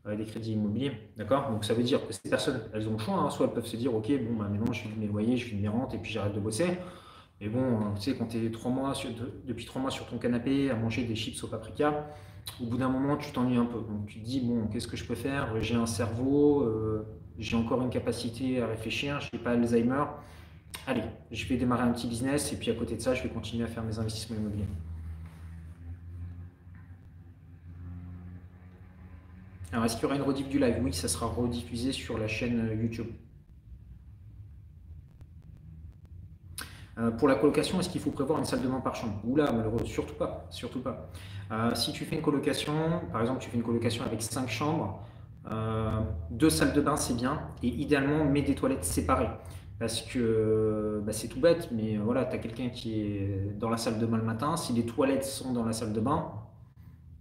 euh, des crédits immobiliers. D'accord? Donc ça veut dire que ces personnes, elles ont le choix. Hein. Soit elles peuvent se dire Ok, bon, bah, maintenant je fais mes loyers, je fais mes rentes et puis j'arrête de bosser. Mais bon, tu sais, quand tu es trois mois depuis trois mois sur ton canapé à manger des chips au paprika, au bout d'un moment, tu t'ennuies un peu. Donc tu te dis Bon, qu'est-ce que je peux faire? J'ai un cerveau. Euh, j'ai encore une capacité à réfléchir, je n'ai pas Alzheimer. Allez, je vais démarrer un petit business et puis à côté de ça, je vais continuer à faire mes investissements immobiliers. Alors, est-ce qu'il y aura une rediff du live? Oui, ça sera rediffusé sur la chaîne euh, YouTube. Euh, pour la colocation, est-ce qu'il faut prévoir une salle de bain par chambre? Oula, malheureux, surtout pas, surtout pas. Euh, si tu fais une colocation, par exemple, tu fais une colocation avec 5 chambres, deux salles de bain, c'est bien, et idéalement, mets des toilettes séparées. Parce que bah, c'est tout bête, mais voilà, tu as quelqu'un qui est dans la salle de bain le matin, si les toilettes sont dans la salle de bain,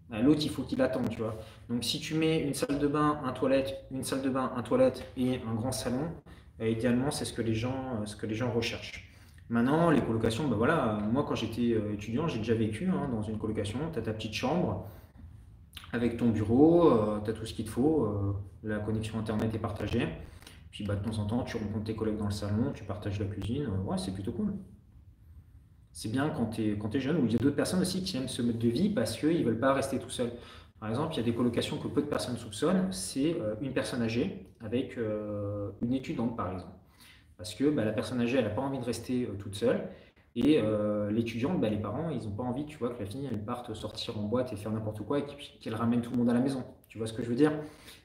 bah, l'autre, il faut qu'il attende, tu vois. Donc, si tu mets une salle de bain, un toilette, une salle de bain, un toilette et un grand salon, idéalement, c'est ce que les gens, ce que les gens recherchent. Maintenant, les colocations, ben voilà, moi quand j'étais euh, étudiant, j'ai déjà vécu hein, dans une colocation. Tu as ta petite chambre avec ton bureau, euh, tu as tout ce qu'il te faut, euh, la connexion internet est partagée. Puis bah, de temps en temps, tu rencontres tes collègues dans le salon, tu partages la cuisine. ouais, c'est plutôt cool. C'est bien quand tu es, es, jeune, ou il y a d'autres personnes aussi qui aiment ce mode de vie parce qu'ils ne veulent pas rester tout seuls. Par exemple, il y a des colocations que peu de personnes soupçonnent, c'est une personne âgée avec une étudiante, par exemple. Parce que bah, la personne âgée, elle n'a pas envie de rester euh, toute seule. Et euh, l'étudiant, bah, les parents, ils n'ont pas envie, tu vois, que la fille, parte sortir en boîte et faire n'importe quoi et qu'elle ramène tout le monde à la maison. Tu vois ce que je veux dire?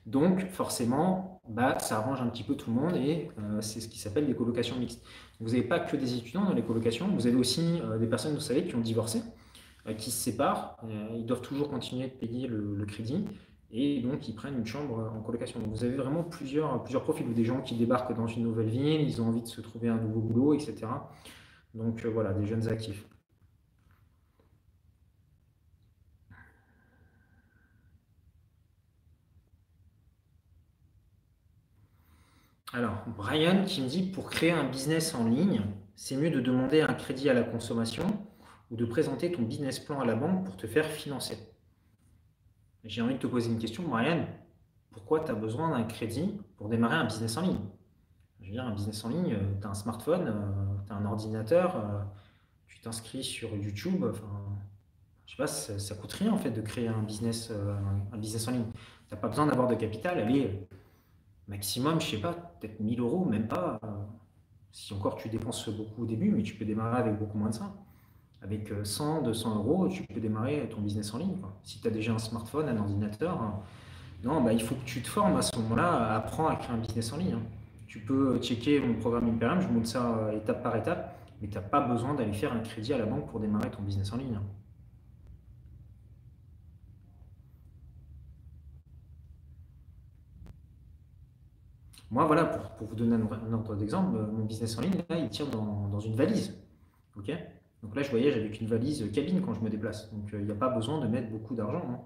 Donc, forcément, bah, ça arrange un petit peu tout le monde et euh, c'est ce qui s'appelle des colocations mixtes. Vous n'avez pas que des étudiants dans les colocations, vous avez aussi des personnes, vous savez, qui ont divorcé, qui se séparent. ils doivent toujours continuer de payer le crédit et donc ils prennent une chambre en colocation. Donc vous avez vraiment plusieurs, plusieurs profils, ou des gens qui débarquent dans une nouvelle ville, ils ont envie de se trouver un nouveau boulot, etc. Donc euh, voilà, des jeunes actifs. Alors, Brian qui me dit pour créer un business en ligne, c'est mieux de demander un crédit à la consommation ou de présenter ton business plan à la banque pour te faire financer. J'ai envie de te poser une question, Marianne. Pourquoi tu as besoin d'un crédit pour démarrer un business en ligne? Un business en ligne, tu as un smartphone, euh, tu as un ordinateur, euh, tu t'inscris sur YouTube. Enfin, je sais pas, ça, coûte rien en fait de créer un business, euh, un business en ligne. Tu n'as pas besoin d'avoir de capital. Allez, maximum, je sais pas, peut-être 1000 euros, même pas. si encore tu dépenses beaucoup au début, mais tu peux démarrer avec beaucoup moins de ça. Avec 100, euh, 200 euros, tu peux démarrer ton business en ligne. Si tu as déjà un smartphone, un ordinateur, non, bah, il faut que tu te formes à ce moment-là, apprends à créer un business en ligne. Hein. Tu peux checker mon programme Imperium, je montre ça euh, étape par étape, mais tu n'as pas besoin d'aller faire un crédit à la banque pour démarrer ton business en ligne. Moi, voilà, pour, vous donner un, ordre d'exemple, euh, mon business en ligne, là, il tire dans, dans une valise. donc là, je voyage avec une valise cabine quand je me déplace. Donc euh, il n'y a pas besoin de mettre beaucoup d'argent. Hein.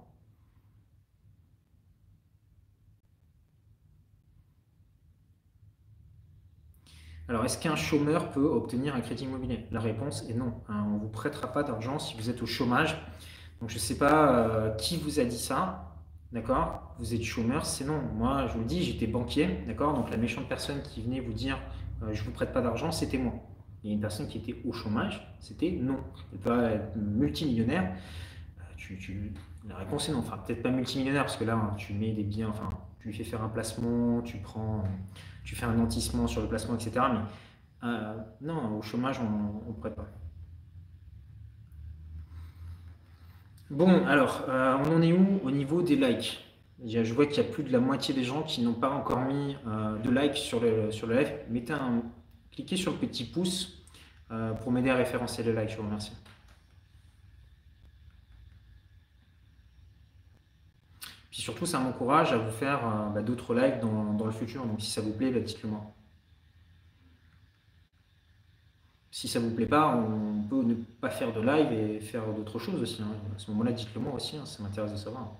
Alors, est-ce qu'un chômeur peut obtenir un crédit immobilier? La réponse est non. Hein. on ne vous prêtera pas d'argent si vous êtes au chômage. Donc, je ne sais pas euh, qui vous a dit ça. D'accord? Vous êtes chômeur, c'est non. Moi, je vous le dis, j'étais banquier. D'accord? Donc, la méchante personne qui venait vous dire euh, je ne vous prête pas d'argent, c'était moi a une personne qui était au chômage, c'était non. Elle peut être multimillionnaire. Euh, tu, la réponse est non. Enfin, peut-être pas multimillionnaire parce que là, hein, tu mets des biens, enfin, tu fais faire un placement, tu prends, tu fais un nantissement sur le placement, etc. Mais euh, non, au chômage, on ne pas. Bon, alors, euh, on en est où au niveau des likes? Je vois qu'il y a plus de la moitié des gens qui n'ont pas encore mis de likes sur le, sur le live. Mettez un, cliquez sur le petit pouce euh, pour m'aider à référencer le like. Je vous remercie. Puis surtout, ça m'encourage à vous faire euh, bah, d'autres likes dans, le futur. Donc si ça vous plaît, bah, dites-le moi. Si ça vous plaît pas, on peut ne pas faire de live et faire d'autres choses aussi. Hein. À ce moment-là, dites-le moi aussi, hein, ça m'intéresse de savoir.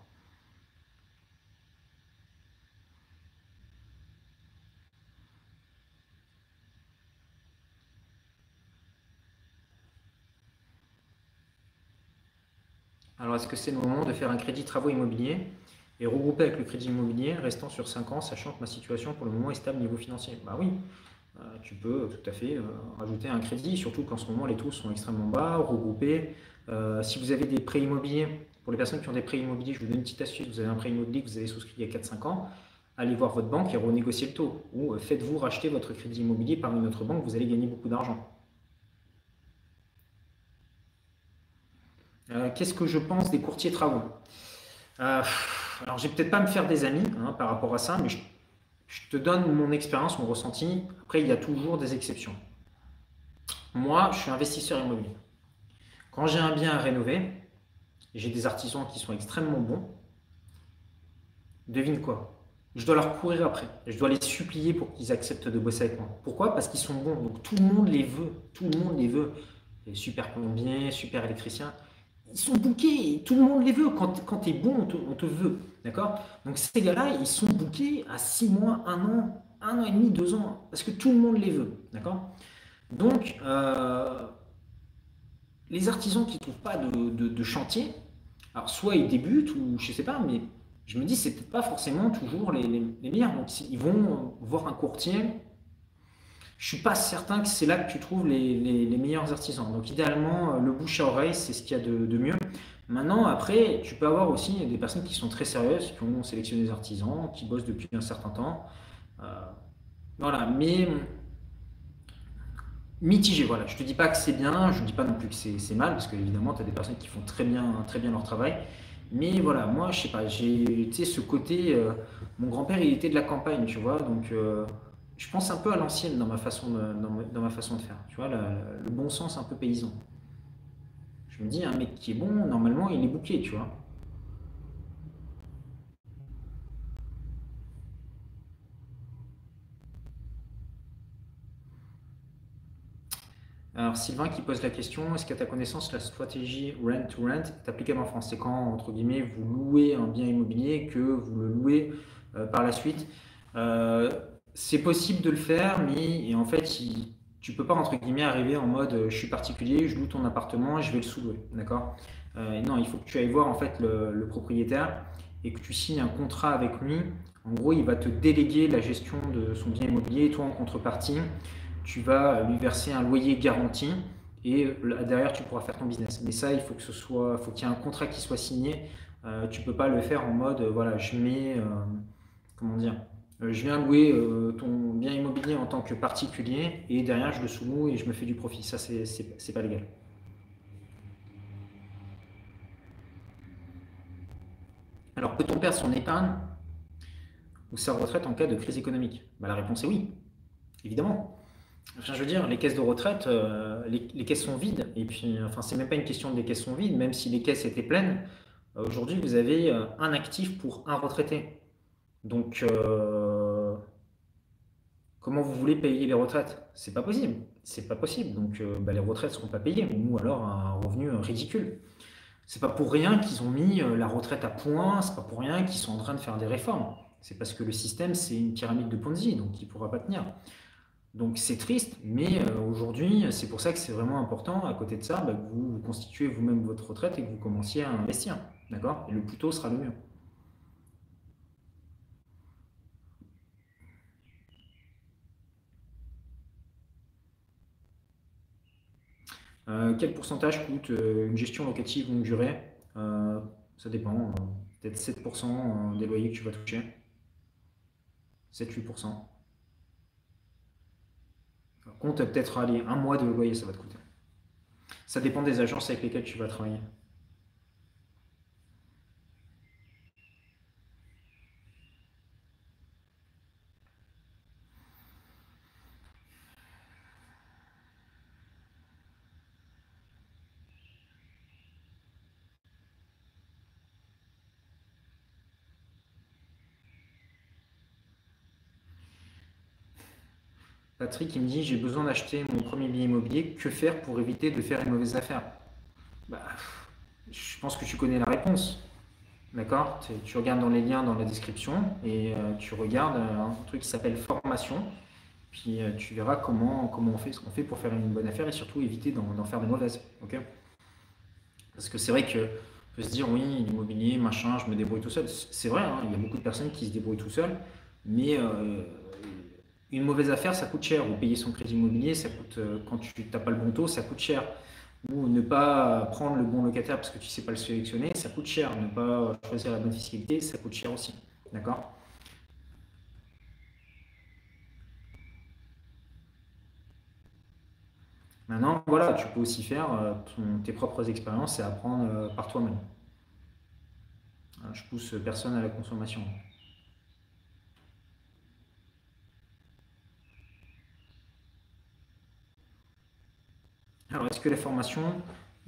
Alors, est-ce que c'est le moment de faire un crédit travaux immobiliers? Et regrouper avec le crédit immobilier, restant sur 5 ans, sachant que ma situation pour le moment est stable niveau financier Bah oui, euh, tu peux tout à fait euh, rajouter un crédit, surtout qu'en ce moment les taux sont extrêmement bas, regrouper. Euh, si vous avez des prêts immobiliers, pour les personnes qui ont des prêts immobiliers, je vous donne une petite astuce, vous avez un prêt immobilier que vous avez souscrit il y a 4-5 ans, allez voir votre banque et renégocier le taux. Ou faites-vous racheter votre crédit immobilier par une autre banque, vous allez gagner beaucoup d'argent. Euh, qu'est-ce que je pense des courtiers travaux? Euh, Alors, je vais peut-être pas me faire des amis hein, par rapport à ça, mais je, te donne mon expérience, mon ressenti. Après, il y a toujours des exceptions. Moi, je suis investisseur immobilier. Quand j'ai un bien à rénover, j'ai des artisans qui sont extrêmement bons. Devine quoi? Je dois leur courir après. Je dois les supplier pour qu'ils acceptent de bosser avec moi. Pourquoi? Parce qu'ils sont bons. Donc tout le monde les veut. Tout le monde les veut. Les super plombiers, super électriciens. Ils sont bookés. Tout le monde les veut. Quand, quand tu es bon, on te, veut. D'accord? Donc ces gars-là, ils sont bookés à 6 mois, 1 an, 1 an et demi, 2 ans. Parce que tout le monde les veut. D'accord? Donc, euh, les artisans qui ne trouvent pas de, chantier, alors soit ils débutent ou je ne sais pas, mais je me dis c'est peut-être pas forcément toujours les, meilleurs. Donc ils vont voir un courtier. Je suis pas certain que c'est là que tu trouves les, meilleurs artisans. Donc idéalement, le bouche à oreille, c'est ce qu'il y a de, mieux. Maintenant, après, tu peux avoir aussi des personnes qui sont très sérieuses, qui ont sélectionné des artisans, qui bossent depuis un certain temps. Euh, voilà, mais mitigé. Voilà, je te dis pas que c'est bien, je ne dis pas non plus que c'est mal, parce qu'évidemment, tu as des personnes qui font très bien, très bien leur travail. Mais voilà, moi, je sais pas, j'ai ce côté. Euh, mon grand-père, il était de la campagne, tu vois, donc euh, je pense un peu à l'ancienne dans, ma façon de, dans, ma, façon de faire, tu vois, le bon sens un peu paysan. Je me dis, un mec qui est bon, normalement, il est bouqué, tu vois. Alors Sylvain qui pose la question, est-ce qu'à ta connaissance la stratégie rent-to-rent est applicable en France? C'est quand, entre guillemets, vous louez un bien immobilier que vous le louez euh, par la suite? Euh, C'est possible de le faire, mais en fait, tu peux pas, entre guillemets, arriver en mode euh, je suis particulier, je loue ton appartement et je vais le sous-louer. D'accord? Non, il faut que tu ailles voir en fait le, propriétaire et que tu signes un contrat avec lui. En gros, il va te déléguer la gestion de son bien immobilier et toi en contrepartie tu vas lui verser un loyer garanti et derrière tu pourras faire ton business. Mais ça, il faut que ce soit, faut qu'il y ait un contrat qui soit signé. Euh, tu peux pas le faire en mode, euh, voilà, je mets, euh, comment dire, je viens louer ton bien immobilier en tant que particulier et derrière je le sous-loue et je me fais du profit. Ça, c'est pas légal. Alors, peut-on perdre son épargne ou sa retraite en cas de crise économique? Bah, La réponse est oui, évidemment je veux dire, les caisses de retraite, euh, les, caisses sont vides. Et puis, enfin, c'est même pas une question de les caisses sont vides, même si les caisses étaient pleines. Euh, aujourd'hui, vous avez euh, un actif pour un retraité. Donc, comment vous voulez payer les retraites? C'est pas possible. C'est pas possible. Donc, bah, les retraites ne seront pas payées. Ou alors un revenu ridicule. C'est pas pour rien qu'ils ont mis la retraite à point. C'est pas pour rien qu'ils sont en train de faire des réformes. C'est parce que le système, c'est une pyramide de Ponzi, donc il ne pourra pas tenir. Donc c'est triste, mais euh, aujourd'hui, c'est pour ça que c'est vraiment important, à côté de ça, bah, que vous, constituez vous-même votre retraite et que vous commenciez à investir. D'accord? Et le plus tôt sera le mieux. Quel pourcentage coûte euh, une gestion locative longue durée? Ça dépend. Peut-être 7% des loyers que tu vas toucher. 7-8% compte peut-être aller un mois de loyer, ça va te coûter. Ça dépend des agences avec lesquelles tu vas travailler. Patrick, il me dit j'ai besoin d'acheter mon premier bien immobilier. Que faire pour éviter de faire une mauvaise affaire? Bah, Je pense que tu connais la réponse. D'accord? Tu regardes dans les liens dans la description et euh, tu regardes euh, un truc qui s'appelle formation. Puis euh, tu verras comment, comment on fait ce qu'on fait pour faire une bonne affaire et surtout éviter d'en faire de mauvaises. ok? Parce que c'est vrai que peut se dire oui, l'immobilier, machin, je me débrouille tout seul. C'est vrai, hein, il y a beaucoup de personnes qui se débrouillent tout seul, mais une mauvaise affaire, ça coûte cher. Ou payer son crédit immobilier, ça coûte, euh, quand tu n'as pas le bon taux, ça coûte cher. Ou ne pas prendre le bon locataire parce que tu ne sais pas le sélectionner, ça coûte cher. Ne pas choisir la bonne fiscalité, ça coûte cher aussi. D'accord? Maintenant, voilà, tu peux aussi faire euh, tes propres expériences et apprendre euh, par toi-même. Je pousse personne à la consommation. Alors, est-ce que la formation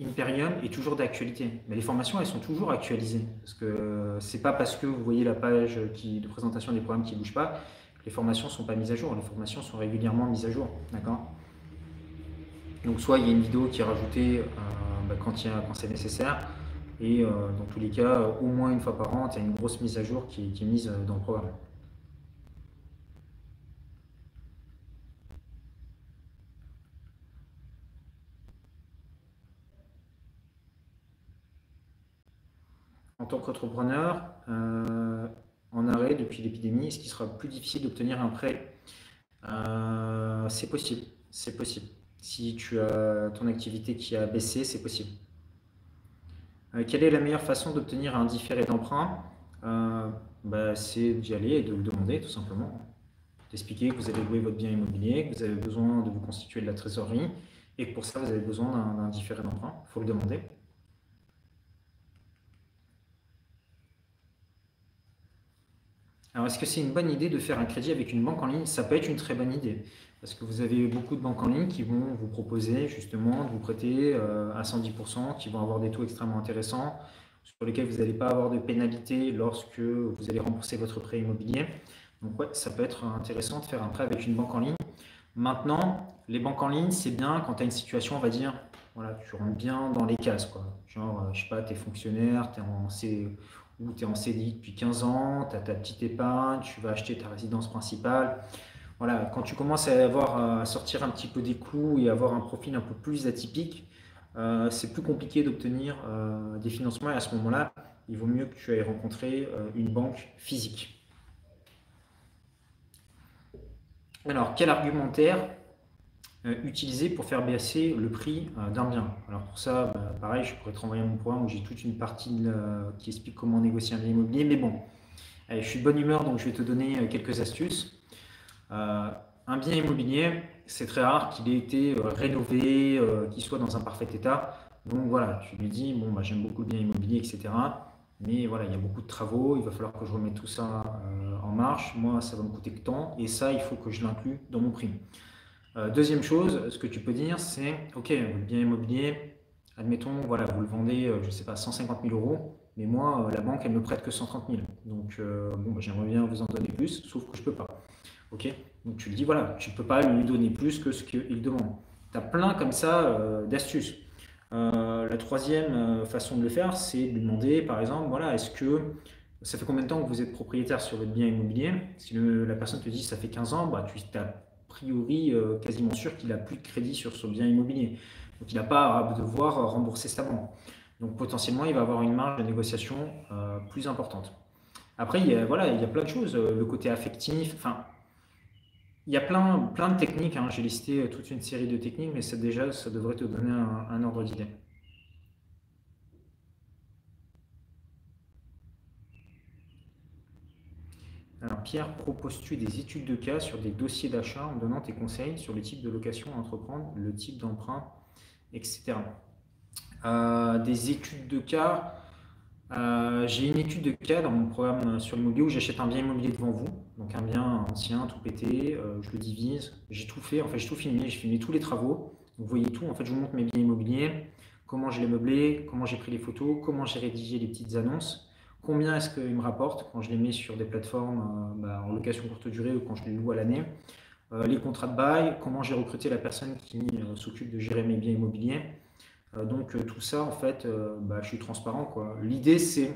Imperium est toujours d'actualité? Mais les formations, elles sont toujours actualisées. Parce que c'est pas parce que vous voyez la page qui, de présentation des programmes qui ne bouge pas que les formations ne sont pas mises à jour. Les formations sont régulièrement mises à jour. D'accord? Donc, soit il y a une vidéo qui est rajoutée euh, bah, quand, quand c'est nécessaire, et euh, dans tous les cas, au moins une fois par an, il y a une grosse mise à jour qui est mise dans le programme. En tant qu'entrepreneur euh, en arrêt depuis l'épidémie, est-ce qu'il sera plus difficile d'obtenir un prêt? Euh, C'est possible, c'est possible. Si tu as ton activité qui a baissé, c'est possible. Euh, quelle est la meilleure façon d'obtenir un différé d'emprunt? Bah, C'est d'y aller et de le demander tout simplement. D'expliquer que vous avez loué votre bien immobilier, que vous avez besoin de vous constituer de la trésorerie et que pour ça vous avez besoin d'un différé d'emprunt. Il faut le demander. Alors, est-ce que c'est une bonne idée de faire un crédit avec une banque en ligne? Ça peut être une très bonne idée. Parce que vous avez beaucoup de banques en ligne qui vont vous proposer justement de vous prêter euh, à 110%, qui vont avoir des taux extrêmement intéressants, sur lesquels vous n'allez pas avoir de pénalité lorsque vous allez rembourser votre prêt immobilier. Donc ouais, ça peut être intéressant de faire un prêt avec une banque en ligne. Maintenant, les banques en ligne, c'est bien quand tu as une situation, on va dire, voilà, tu rentres bien dans les cases. Quoi. Genre, euh, je sais pas, tu es fonctionnaire, tu es en où tu es en CDI depuis 15 ans, tu as ta petite épargne, tu vas acheter ta résidence principale. Voilà, quand tu commences à, avoir, à sortir un petit peu des clous et avoir un profil un peu plus atypique, euh, c'est plus compliqué d'obtenir euh, des financements et à ce moment-là, il vaut mieux que tu ailles rencontrer euh, une banque physique. Alors, quel argumentaire utilisé pour faire baisser le prix euh, d'un bien. Alors pour ça, bah, pareil, je pourrais te renvoyer mon programme où j'ai toute une partie qui explique comment négocier un bien immobilier. Mais bon, je suis de bonne humeur, donc je vais te donner euh, quelques astuces. un bien immobilier, c'est très rare qu'il ait été rénové, qu'il soit dans un parfait état. Donc voilà, tu lui dis, bon, bah, j'aime beaucoup le bien immobilier, etc. Mais voilà, il y a beaucoup de travaux, il va falloir que je remette tout ça en marche. Moi, ça va me coûter que tant, et ça, il faut que je l'inclue dans mon prix. Euh, deuxième chose, ce que tu peux dire, c'est OK, votre bien immobilier, admettons, voilà, vous le vendez, euh, je ne sais pas, 150 000 euros, mais moi, euh, la banque, elle me prête que 130 000. Donc, bon, bah, j'aimerais bien vous en donner plus, sauf que je ne peux pas. OK? Donc, tu lui dis, voilà, tu ne peux pas lui donner plus que ce qu'il demande. Tu as plein comme ça d'astuces. la troisième façon de le faire, c'est de demander, par exemple, voilà, est-ce que ça fait combien de temps que vous êtes propriétaire sur votre bien immobilier? Si la personne te dit ça fait 15 ans, bah, tu as priori euh, quasiment sûr qu'il n'a plus de crédit sur son bien immobilier. Donc il n'a pas à devoir rembourser sa banque. Donc potentiellement, il va avoir une marge de négociation euh, plus importante. Après, il y, a, voilà, il y a plein de choses. Euh, le côté affectif, il y a plein, plein de techniques. Hein. J'ai listé toute une série de techniques, mais ça, déjà, ça devrait te donner un ordre d'idée. Pierre, proposes-tu des études de cas sur des dossiers d'achat en donnant tes conseils sur le type de location à entreprendre, le type d'emprunt, etc. Euh, des études de cas, euh, j'ai une étude de cas dans mon programme sur l'immobilier où j'achète un bien immobilier devant vous, donc un bien ancien, tout pété, euh, je le divise, j'ai tout fait, en fait j'ai tout filmé, j'ai filmé tous les travaux, vous voyez tout, en fait je vous montre mes biens immobiliers, comment je l'ai meublé, comment j'ai pris les photos, comment j'ai rédigé les petites annonces, combien est-ce qu'il me rapporte quand je les mets sur des plateformes euh, bah, en location courte durée ou quand je les loue à l'année, euh, les contrats de bail, comment j'ai recruté la personne qui euh, s'occupe de gérer mes biens immobiliers. donc tout ça, en fait, bah, je suis transparent. L'idée, c'est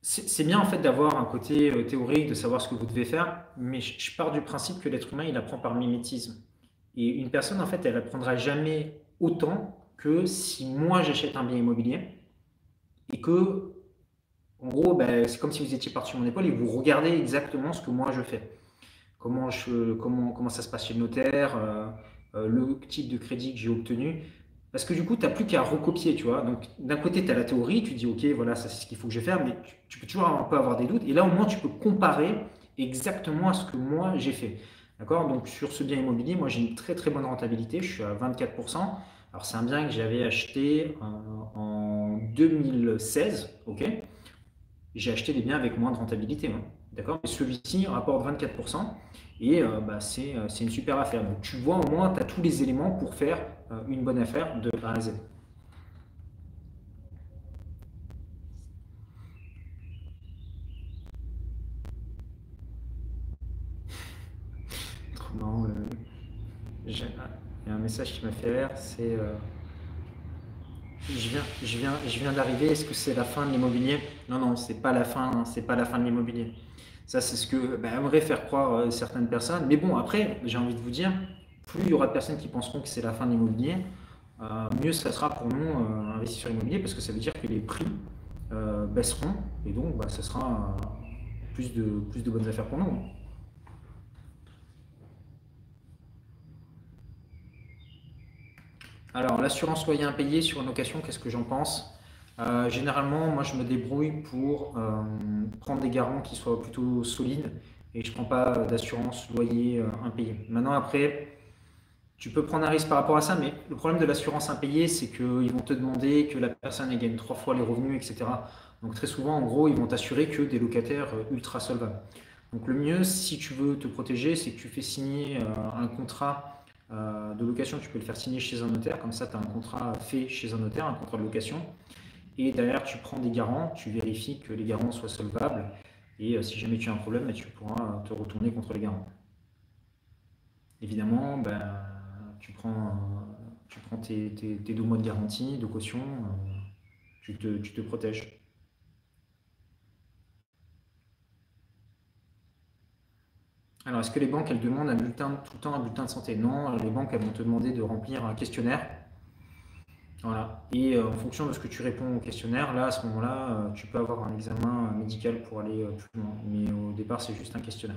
c'est bien en fait d'avoir un côté théorique, de savoir ce que vous devez faire, mais je pars du principe que l'être humain, il apprend par mimétisme. Et une personne, en fait, elle apprendra jamais autant que si moi j'achète un bien immobilier et que en gros, ben, c'est comme si vous étiez parti sur mon épaule et vous regardez exactement ce que moi je fais. Comment, ça se passe chez le notaire, euh, euh, le type de crédit que j'ai obtenu. Parce que du coup, tu n'as plus qu'à recopier, tu vois. Donc, d'un côté, tu as la théorie, tu dis, OK, voilà, ça c'est ce qu'il faut que je fasse, mais tu, peux toujours un peu avoir des doutes. Et là, au moins, tu peux comparer exactement à ce que moi j'ai fait. D'accord? Donc, sur ce bien immobilier, moi, j'ai une très très bonne rentabilité. Je suis à 24%. Alors, c'est un bien que j'avais acheté en, en 2016, OK? J'ai acheté des biens avec moins de rentabilité. Hein. D'accord? Celui-ci rapporte 24%. Et bah, c'est une super affaire. Donc tu vois au moins, tu as tous les éléments pour faire une bonne affaire de A à Z. Il y a un message qui m'a fait rire, c'est je viens, je viens, je viens d'arriver. Est-ce que c'est la fin de l'immobilier? Non, non, c'est pas la fin. C'est pas la fin de l'immobilier. Ça, c'est ce que bah, aimerait faire croire euh, certaines personnes. Mais bon, après, j'ai envie de vous dire, plus il y aura de personnes qui penseront que c'est la fin de l'immobilier, euh, mieux ça sera pour nous euh, investir parce que ça veut dire que les prix baisseront et donc bah, ça sera plus de plus de bonnes affaires pour nous. Alors, l'assurance loyer impayé sur une location, qu'est-ce que j'en pense? Euh, Généralement, moi, je me débrouille pour euh, prendre des garants qui soient plutôt solides et je ne prends pas d'assurance loyer euh, impayé. Maintenant, après, tu peux prendre un risque par rapport à ça, mais le problème de l'assurance impayée, c'est qu'ils vont te demander que la personne gagne trois fois les revenus, etc. Donc, très souvent, en gros, ils vont t'assurer que des locataires ultra solvables. Donc, le mieux, si tu veux te protéger, c'est que tu fais signer un contrat euh, de location, tu peux le faire signer chez un notaire, comme ça tu as un contrat fait chez un notaire, un contrat de location. Et derrière, tu prends des garants, tu vérifies que les garants soient solvables. Et euh, si jamais tu as un problème, ben, tu pourras te retourner contre les garants. Évidemment, ben, tu prends, tu prends tes, deux mois de garantie, de caution, euh, tu te protèges. Alors, est-ce que les banques, elles demandent un bulletin, tout le temps un bulletin de santé? Non, les banques, elles vont te demander de remplir un questionnaire. Voilà. Et euh, en fonction de ce que tu réponds au questionnaire, là, à ce moment-là, euh, tu peux avoir un examen médical pour aller euh, plus loin. Mais au départ, c'est juste un questionnaire.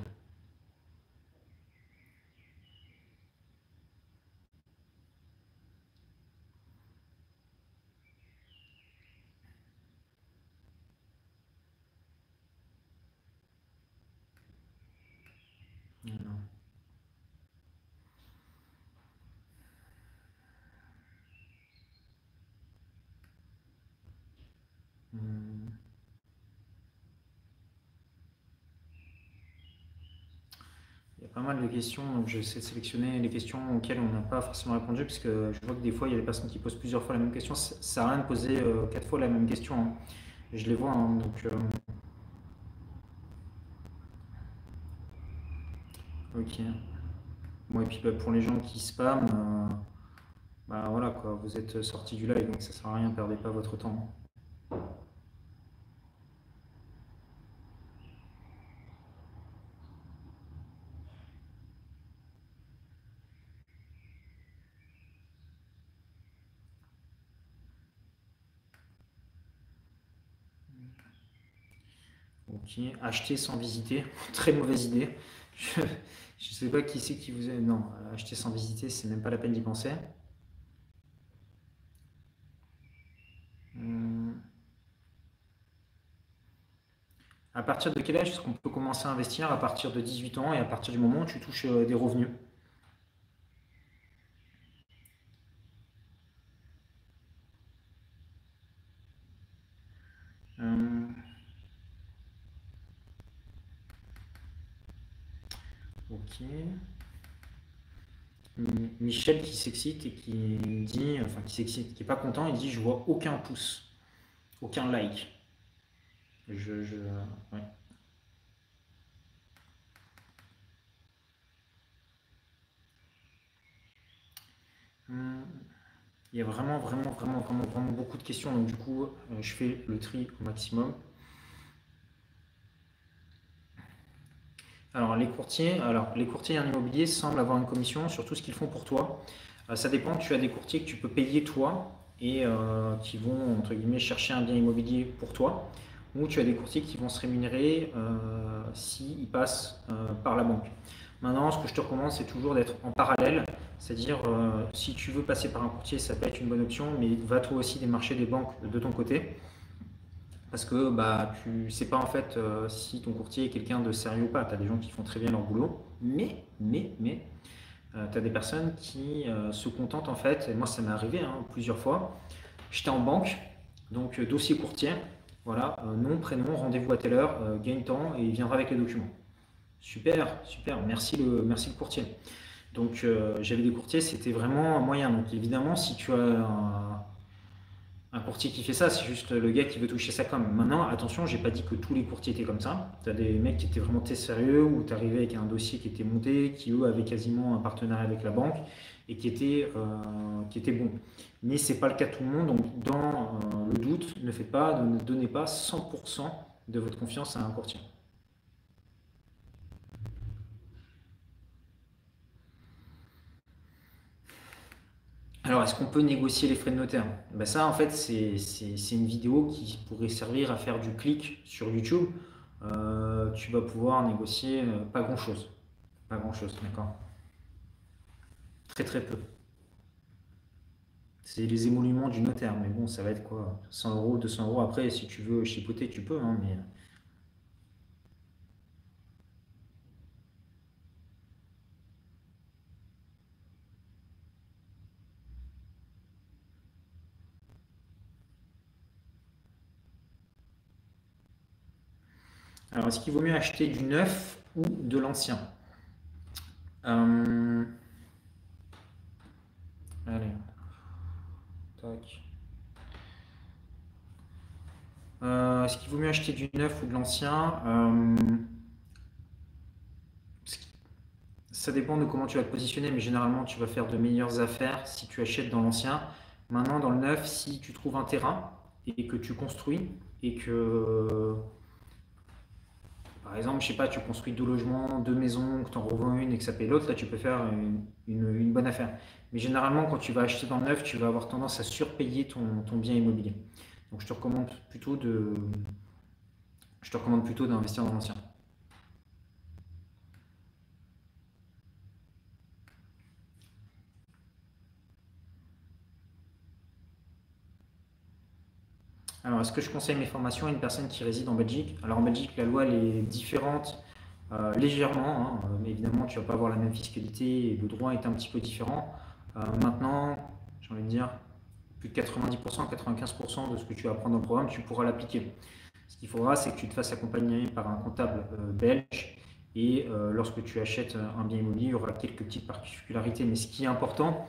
Pas mal de questions, donc j'essaie de sélectionner les questions auxquelles on n'a pas forcément répondu, puisque je vois que des fois il y a des personnes qui posent plusieurs fois la même question. Ça sert à rien de poser euh, quatre fois la même question. Hein. Je les vois, hein, donc. Euh, ok. Bon, et puis bah, pour les gens qui spamment, euh, bah voilà quoi, vous êtes sorti du live, donc ça sert à rien, perdez pas votre temps. acheter sans visiter, très mauvaise idée. Je ne sais pas qui c'est qui vous a. Non, acheter sans visiter, c'est même pas la peine d'y penser. Hmm. À partir de quel âge est-ce qu'on peut commencer à investir? À partir de 18 ans et à partir du moment où tu touches euh, des revenus? Michel qui s'excite et qui dit, enfin qui s'excite, qui est pas content, il dit je vois aucun pouce, aucun like. Je, je hum, Il y a vraiment, vraiment, vraiment, vraiment, vraiment beaucoup de questions. Donc du coup, euh, je fais le tri au maximum. Alors les courtiers, alors les courtiers en immobilier semblent avoir une commission sur tout ce qu'ils font pour toi. Euh, ça dépend, tu as des courtiers que tu peux payer toi et euh, qui vont entre guillemets chercher un bien immobilier pour toi, ou tu as des courtiers qui vont se rémunérer euh, s'ils passent par la banque. Maintenant, ce que je te recommande, c'est toujours d'être en parallèle, c'est-à-dire si tu veux passer par un courtier, ça peut être une bonne option, mais va toi aussi démarcher des banques de ton côté parce que bah, tu ne sais pas en fait euh, si ton courtier est quelqu'un de sérieux ou pas. Tu as des gens qui font très bien leur boulot, mais, mais, mais, euh, tu as des personnes qui euh, se contentent en fait, et moi ça m'est arrivé hein, plusieurs fois, j'étais en banque, donc dossier courtier, voilà, nom, prénom, rendez-vous à telle heure, gagne temps et il viendra avec les documents. Super, super. Merci le, merci le courtier. Donc euh, j'avais des courtiers, c'était vraiment moyen. Donc évidemment, si tu as un, un courtier qui fait ça, c'est juste le gars qui veut toucher sa com. Maintenant, attention, j'ai pas dit que tous les courtiers étaient comme ça. Tu as des mecs qui étaient vraiment très sérieux, ou tu arrivais avec un dossier qui était monté, qui eux avaient quasiment un partenariat avec la banque et qui était, euh, qui était bon. Mais c'est pas le cas de tout le monde. Donc dans euh, le doute, ne faites pas, ne donnez pas 100% de votre confiance à un courtier. Alors, est-ce qu'on peut négocier les frais de notaire? Ben Ça, en fait, c'est une vidéo qui pourrait servir à faire du clic sur YouTube. Euh, tu vas pouvoir négocier euh, pas grand-chose. Pas grand-chose, d'accord? Très très peu. C'est les émoluments du notaire, mais bon, ça va être quoi? 100 euros, 200 euros. Après, si tu veux chipoter, tu peux, hein, mais Alors, est-ce qu'il vaut mieux acheter du neuf ou de l'ancien euh, Allez. Tac. Euh, est-ce qu'il vaut mieux acheter du neuf ou de l'ancien euh, Ça dépend de comment tu vas te positionner, mais généralement, tu vas faire de meilleures affaires si tu achètes dans l'ancien. Maintenant, dans le neuf, si tu trouves un terrain et que tu construis et que par exemple, je sais pas, tu construis deux logements, deux maisons, que tu en revends une et que ça paye l'autre, là tu peux faire une, bonne affaire. Mais généralement, quand tu vas acheter dans le neuf, tu vas avoir tendance à surpayer ton, bien immobilier. Donc je te recommande plutôt je te recommande plutôt d'investir dans l'ancien. Alors, est-ce que je conseille mes formations à une personne qui réside en Belgique? Alors, en Belgique, la loi elle est différente euh, légèrement. Hein. Euh, évidemment, tu ne vas pas avoir la même fiscalité et le droit est un petit peu différent. Euh, maintenant, j'ai envie de dire, plus de 90%, 95% de ce que tu vas apprendre dans le programme, tu pourras l'appliquer. Ce qu'il faudra, c'est que tu te fasses accompagner par un comptable belge et lorsque tu achètes un bien immobilier, il y aura quelques petites particularités. Mais ce qui est important,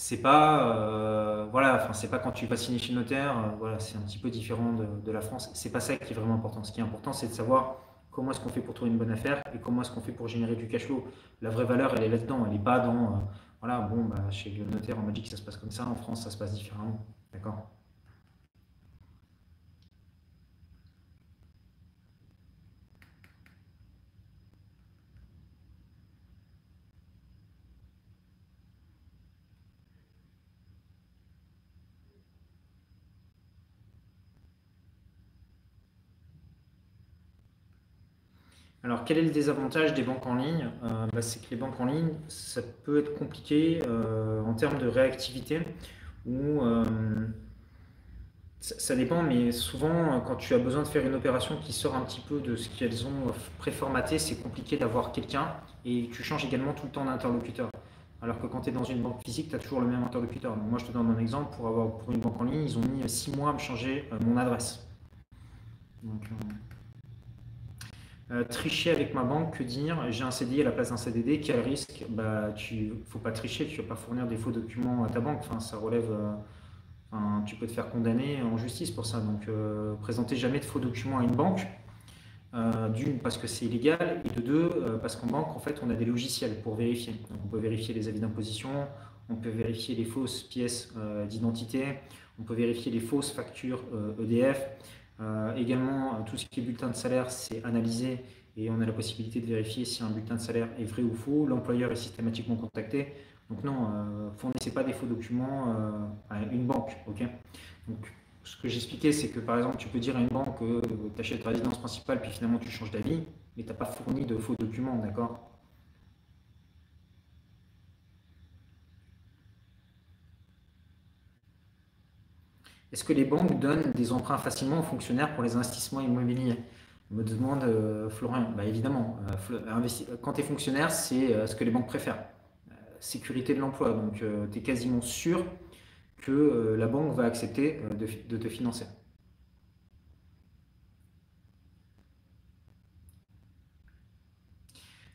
c'est pas euh, voilà enfin c'est pas quand tu vas signer chez le notaire euh, voilà c'est un petit peu différent de, la France. C'est pas ça qui est vraiment important. Ce qui est important c'est de savoir comment est-ce qu'on fait pour trouver une bonne affaire et comment est-ce qu'on fait pour générer du cash flow. La vraie valeur elle est là-dedans. Elle n'est pas dans euh, voilà bon bah, chez le notaire en Belgique ça se passe comme ça. En France ça se passe différemment. D'accord? Alors, quel est le désavantage des banques en ligne? Euh, bah, C'est que les banques en ligne, ça peut être compliqué euh, en termes de réactivité, ou euh, ça, dépend, mais souvent, quand tu as besoin de faire une opération qui sort un petit peu de ce qu'elles ont préformaté, c'est compliqué d'avoir quelqu'un, et tu changes également tout le temps d'interlocuteur. Alors que quand tu es dans une banque physique, tu as toujours le même interlocuteur. moi, je te donne un exemple, pour, avoir, pour une banque en ligne, ils ont mis six mois à me changer mon adresse. Donc, euh, tricher avec ma banque, que dire? J'ai un CDI à la place d'un CDD, quel risque? Bah, tu faut pas tricher, tu vas pas fournir des faux documents à ta banque. Enfin, ça relève. Euh, tu peux te faire condamner en justice pour ça. Donc, euh, présentez jamais de faux documents à une banque. D'une, parce que c'est illégal, et de deux, parce qu'en banque, en fait, on a des logiciels pour vérifier. On peut vérifier les avis d'imposition, on peut vérifier les fausses pièces d'identité, on peut vérifier les fausses factures EDF. Euh, également, euh, tout ce qui est bulletin de salaire, c'est analysé et on a la possibilité de vérifier si un bulletin de salaire est vrai ou faux. L'employeur est systématiquement contacté. Donc non, euh, fournissez pas des faux documents à une banque. ok? Donc, ce que j'expliquais, c'est que par exemple, tu peux dire à une banque que tu achètes ta résidence principale, puis finalement tu changes d'avis, mais tu n'as pas fourni de faux documents, d'accord? Est-ce que les banques donnent des emprunts facilement aux fonctionnaires pour les investissements immobiliers? Me demande euh, Florian. Bah, évidemment, euh, quand tu es fonctionnaire, c'est euh, ce que les banques préfèrent. sécurité de l'emploi. Donc, tu es quasiment sûr que la banque va accepter de, te financer.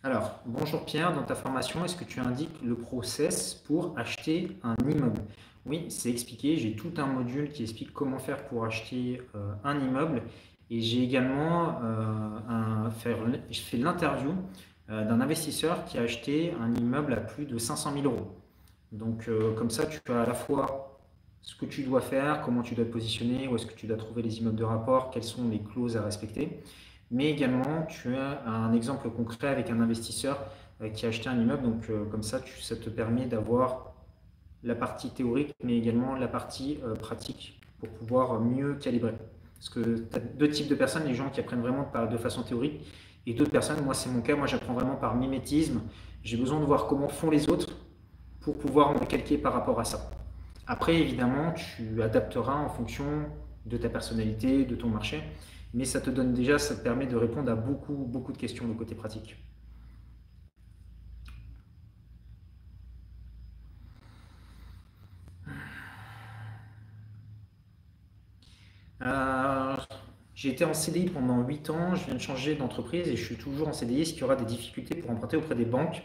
Alors, bonjour Pierre, dans ta formation, est-ce que tu indiques le process pour acheter un immeuble? Oui, c'est expliqué. J'ai tout un module qui explique comment faire pour acheter euh, un immeuble. Et j'ai également euh, l'interview euh, d'un investisseur qui a acheté un immeuble à plus de 500 000 euros. Donc, comme ça, tu as à la fois ce que tu dois faire, comment tu dois te positionner, où est-ce que tu dois trouver les immeubles de rapport, quelles sont les clauses à respecter mais également tu as un exemple concret avec un investisseur euh, qui a acheté un immeuble. Donc euh, comme ça, ça te permet d'avoir la partie théorique, mais également la partie euh, pratique pour pouvoir mieux calibrer. Parce que tu as deux types de personnes, les gens qui apprennent vraiment de façon théorique, et d'autres personnes, moi c'est mon cas, moi j'apprends vraiment par mimétisme. J'ai besoin de voir comment font les autres pour pouvoir me calquer par rapport à ça. Après, évidemment, tu adapteras en fonction de ta personnalité, de ton marché mais ça te donne déjà, ça te permet de répondre à beaucoup, beaucoup de questions de côté pratique. Euh, j'ai été en CDI pendant 8 ans, je viens de changer d'entreprise et je suis toujours en CDI. Est-ce qu'il y aura des difficultés pour emprunter auprès des banques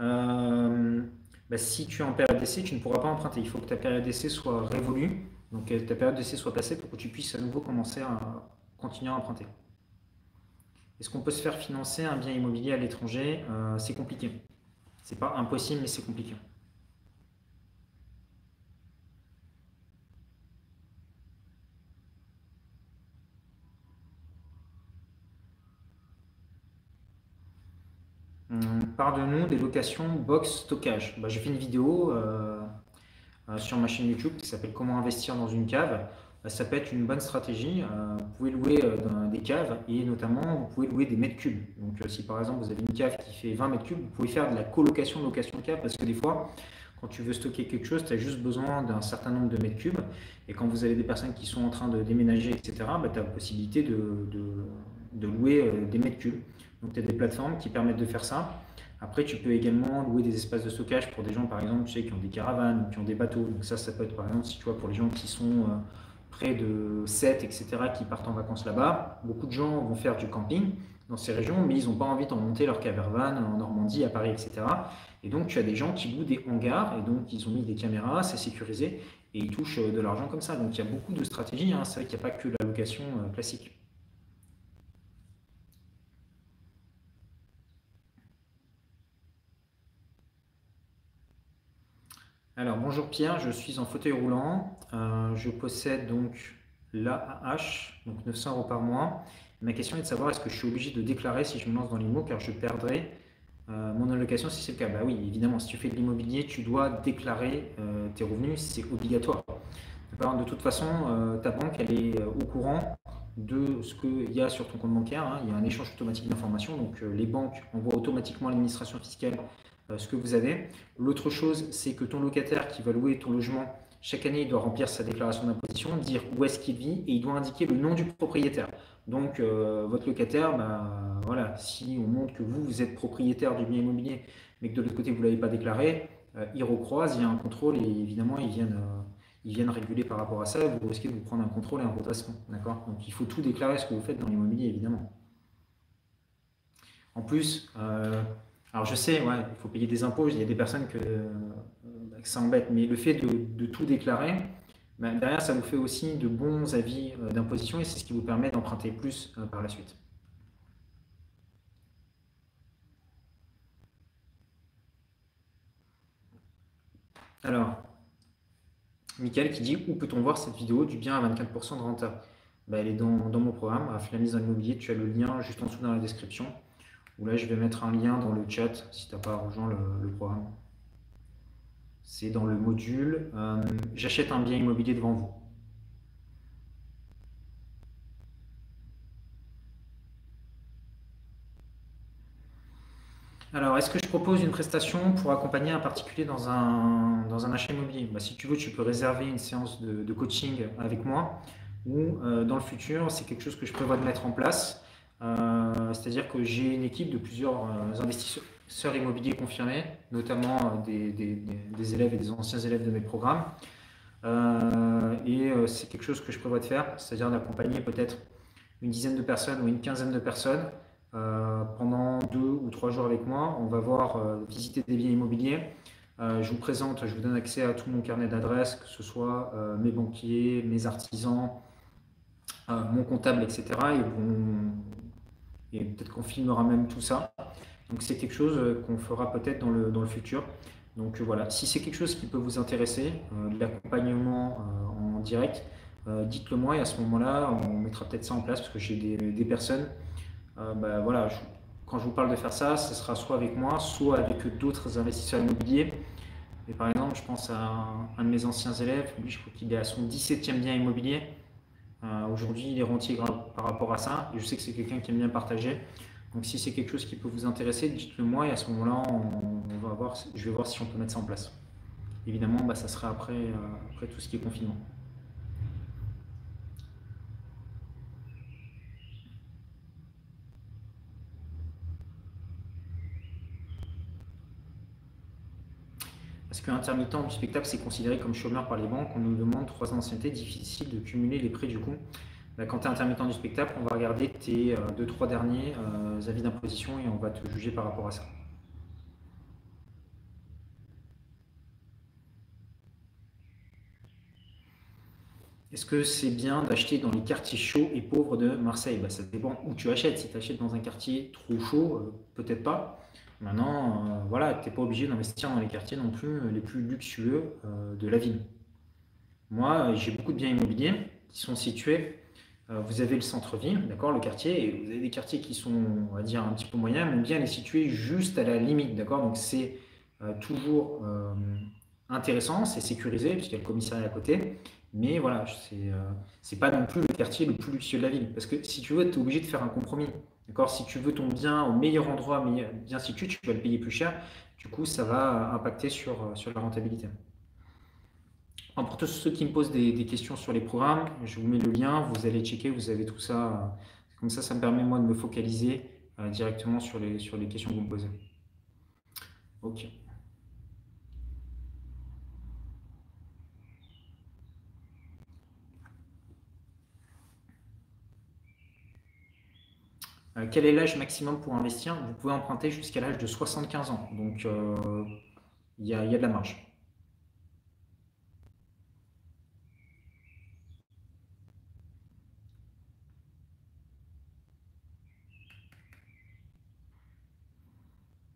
euh, bah, Si tu es en période d'essai, tu ne pourras pas emprunter. Il faut que ta période d'essai soit révolue, donc ta période d'essai soit passée pour que tu puisses à nouveau commencer à, continuer à emprunter. Est-ce qu'on peut se faire financer un bien immobilier à l'étranger? Euh, C'est compliqué. C'est pas impossible, mais c'est compliqué. Hum, Par de nous des locations box stockage. Bah, J'ai fait une vidéo euh, euh, sur ma chaîne YouTube qui s'appelle Comment investir dans une cave. Bah, ça peut être une bonne stratégie. Euh, vous pouvez louer des caves et notamment vous pouvez louer des mètres cubes. Donc si par exemple vous avez une cave qui fait 20 mètres cubes, vous pouvez faire de la colocation, location de cave parce que des fois, quand tu veux stocker quelque chose, tu as juste besoin d'un certain nombre de mètres cubes. Et quand vous avez des personnes qui sont en train de déménager, etc., bah, tu as la possibilité de, louer des mètres cubes. Donc tu as des plateformes qui permettent de faire ça. Après, tu peux également louer des espaces de stockage pour des gens, par exemple, tu sais, qui ont des caravanes, qui ont des bateaux. Donc ça, ça peut être, par exemple, si tu vois, pour les gens qui sont près de 7, etc., qui partent en vacances là-bas. Beaucoup de gens vont faire du camping dans ces régions, mais ils n'ont pas envie d'en monter leur caravan en Normandie, à Paris, etc. Et donc, tu as des gens qui louent des hangars, et donc ils ont mis des caméras, c'est sécurisé, et ils touchent de l'argent comme ça. Donc, il y a beaucoup de stratégies. Hein. C'est vrai qu'il n'y a pas que la location euh, classique. Alors bonjour Pierre, je suis en fauteuil roulant. Euh, je possède donc l'AH, donc 900 euros par mois. Ma question est de savoir est-ce que je suis obligé de déclarer si je me lance dans l'immo car je perdrai euh, mon allocation si c'est le cas? Bah oui, évidemment, si tu fais de l'immobilier, tu dois déclarer euh, tes revenus, c'est obligatoire. De toute façon, ta banque, elle est au courant de ce qu'il y a sur ton compte bancaire. Hein. Il y a un échange automatique d'informations. Donc les banques envoient automatiquement l'administration fiscale ce que vous avez. L'autre chose, c'est que ton locataire qui va louer ton logement, chaque année, il doit remplir sa déclaration d'imposition, dire où est-ce qu'il vit et il doit indiquer le nom du propriétaire. Donc, euh, votre locataire, bah, voilà, si on montre que vous, vous êtes propriétaire du bien immobilier, mais que de l'autre côté, vous ne l'avez pas déclaré, euh, ils recroisent, il y a un contrôle et évidemment, ils viennent, ils viennent réguler par rapport à ça. Vous risquez de vous prendre un contrôle et un redressement. D'accord? Donc, il faut tout déclarer ce que vous faites dans l'immobilier, évidemment. En plus, alors je sais, ouais, il faut payer des impôts, il y a des personnes que, euh, ça embête, mais le fait de, tout déclarer, bah, derrière, ça vous fait aussi de bons avis euh, d'imposition et c'est ce qui vous permet d'emprunter plus euh, par la suite. Alors, Michael qui dit où peut-on voir cette vidéo du bien à 24% de renta? Bah, Elle est dans, mon programme, à Flamis dans l'immobilier, tu as le lien juste en dessous dans la description. Ou là, je vais mettre un lien dans le chat si tu n'as pas rejoint le, programme. C'est dans le module euh, J'achète un bien immobilier devant vous. Alors, est-ce que je propose une prestation pour accompagner un particulier dans un, dans un achat immobilier? Bah, Si tu veux, tu peux réserver une séance de, coaching avec moi ou euh, dans le futur, c'est quelque chose que je prévois de mettre en place. Euh, c'est-à-dire que j'ai une équipe de plusieurs euh, investisseurs immobiliers confirmés, notamment euh, des, élèves et des anciens élèves de mes programmes. et c'est quelque chose que je prévois de faire, c'est-à-dire d'accompagner peut-être une dizaine de personnes ou une quinzaine de personnes pendant deux ou trois jours avec moi. On va voir, visiter des biens immobiliers. je vous présente, je vous donne accès à tout mon carnet d'adresses, que ce soit mes banquiers, mes artisans, mon comptable, etc. Et, et peut-être qu'on filmera même tout ça. Donc c'est quelque chose qu'on fera peut-être dans le, dans le futur. Donc voilà, si c'est quelque chose qui peut vous intéresser, l'accompagnement en direct, euh, dites-le moi et à ce moment-là, on mettra peut-être ça en place parce que j'ai des, personnes. Euh, bah, voilà, quand je vous parle de faire ça, ce sera soit avec moi, soit avec d'autres investisseurs immobiliers. Par exemple, je pense à un, de mes anciens élèves, lui, je crois qu'il est à son 17e bien immobilier. Euh, aujourd'hui, il est rentier par rapport à ça. Je sais que c'est quelqu'un qui aime bien partager. Donc, si c'est quelque chose qui peut vous intéresser, dites-le moi et à ce moment-là, on, va voir, je vais voir si on peut mettre ça en place. Évidemment, bah, ça sera après, après tout ce qui est confinement. Parce qu'intermittent du spectacle, c'est considéré comme chômeur par les banques. On nous demande trois ans d'ancienneté, difficile de cumuler les prêts du coup. Bah, quand tu es intermittent du spectacle, on va regarder tes euh, deux, trois derniers euh, avis d'imposition et on va te juger par rapport à ça. Est-ce que c'est bien d'acheter dans les quartiers chauds et pauvres de Marseille? Bah, Ça dépend où tu achètes. Si tu achètes dans un quartier trop chaud, euh, peut-être pas. Maintenant, euh, voilà, tu n'es pas obligé d'investir dans les quartiers non plus euh, les plus luxueux euh, de la ville. Moi, j'ai beaucoup de biens immobiliers qui sont situés. vous avez le centre-ville, d'accord, le quartier, et vous avez des quartiers qui sont, on va dire, un petit peu moyens, mais bien les situer juste à la limite, d'accord. Donc c'est toujours intéressant, c'est sécurisé puisqu'il y a le commissariat à côté. Mais voilà, c'est pas non plus le quartier le plus luxueux de la ville. Parce que si tu veux, tu es obligé de faire un compromis. D'accord? Si tu veux ton bien au meilleur endroit, bien situé, tu vas le payer plus cher. Du coup, ça va impacter sur, sur la rentabilité. pour tous ceux qui me posent des, questions sur les programmes, je vous mets le lien, vous allez checker, vous avez tout ça. Comme ça, ça me permet moi de me focaliser euh, directement sur les, sur les questions que vous me posez. Ok. Euh, quel est l'âge maximum pour investir? Vous pouvez emprunter jusqu'à l'âge de 75 ans. Donc, euh, il y, a de la marge.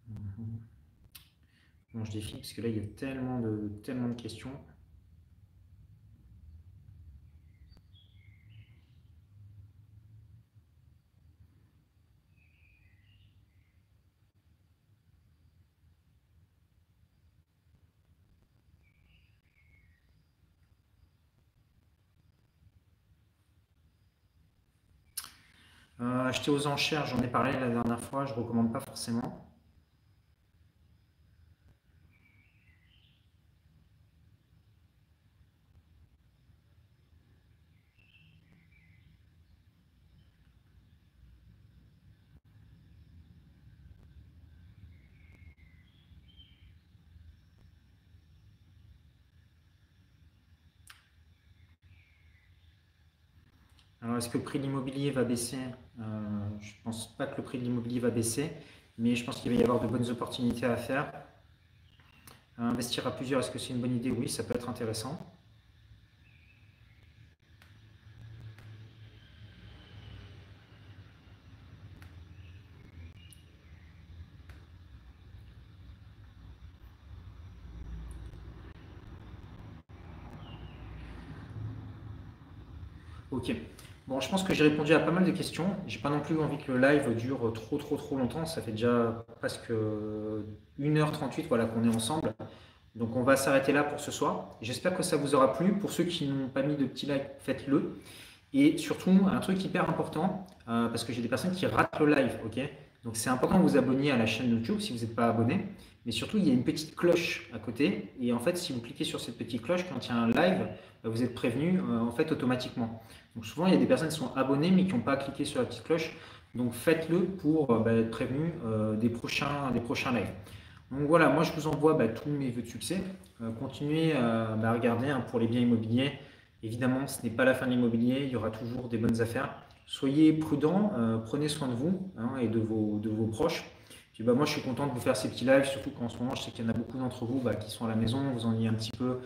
Mhm. Bon, je défie parce que là, il y a tellement de, tellement de questions. Euh, acheter aux enchères, j'en ai parlé la dernière fois, je ne recommande pas forcément. Alors, est-ce que le prix de l'immobilier va baisser? Euh, Je ne pense pas que le prix de l'immobilier va baisser, mais je pense qu'il va y avoir de bonnes opportunités à faire. investir à plusieurs, est-ce que c'est une bonne idée? Oui, ça peut être intéressant. Ok. Je pense que j'ai répondu à pas mal de questions. J'ai pas non plus envie que le live dure trop, trop, trop longtemps. Ça fait déjà presque 1h38 voilà, qu'on est ensemble. Donc, on va s'arrêter là pour ce soir. J'espère que ça vous aura plu. Pour ceux qui n'ont pas mis de petit like, faites-le. Et surtout, un truc hyper important, euh, parce que j'ai des personnes qui ratent le live, ok? Donc, c'est important de vous abonner à la chaîne YouTube si vous n'êtes pas abonné. Mais surtout, il y a une petite cloche à côté. Et en fait, si vous cliquez sur cette petite cloche, quand il y a un live, vous êtes prévenu euh, en fait automatiquement. Donc souvent, il y a des personnes qui sont abonnées mais qui n'ont pas cliqué sur la petite cloche. Donc faites-le pour euh, bah, être prévenu euh, des, prochains, des prochains lives. Donc voilà, moi je vous envoie bah, tous mes vœux de succès. continuez bah, à regarder hein, pour les biens immobiliers. Évidemment, ce n'est pas la fin de l'immobilier, il y aura toujours des bonnes affaires. soyez prudents, prenez soin de vous hein, et de vos, proches. bah, moi, je suis content de vous faire ces petits lives, surtout qu'en ce moment, je sais qu'il y en a beaucoup d'entre vous qui sont à la maison, vous ennuyez un petit peu,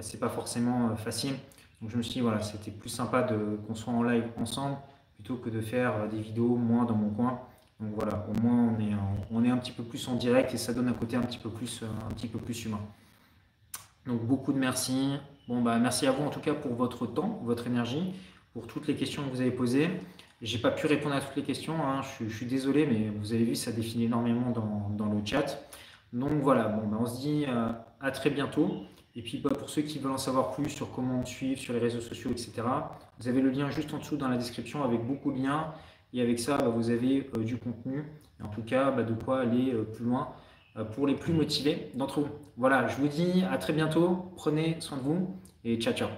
c'est pas forcément facile. Donc je me suis dit, voilà, c'était plus sympa qu'on soit en live ensemble plutôt que de faire des vidéos moins dans mon coin. Donc voilà, au moins on est, un petit peu plus en direct et ça donne un côté un petit peu plus, un petit peu plus humain. Donc beaucoup de merci. Bon bah merci à vous en tout cas pour votre temps, votre énergie, pour toutes les questions que vous avez posées. J'ai pas pu répondre à toutes les questions, hein. je, suis désolé, mais vous avez vu, ça définit énormément dans, le chat. Donc voilà, bon, bah, on se dit euh, à très bientôt. Et puis bah, pour ceux qui veulent en savoir plus sur comment suivre sur les réseaux sociaux, etc., vous avez le lien juste en dessous dans la description avec beaucoup de liens. Et avec ça, bah, vous avez euh, du contenu, et en tout cas bah, de quoi aller euh, plus loin euh, pour les plus motivés d'entre vous. Voilà, je vous dis à très bientôt, prenez soin de vous et ciao ciao.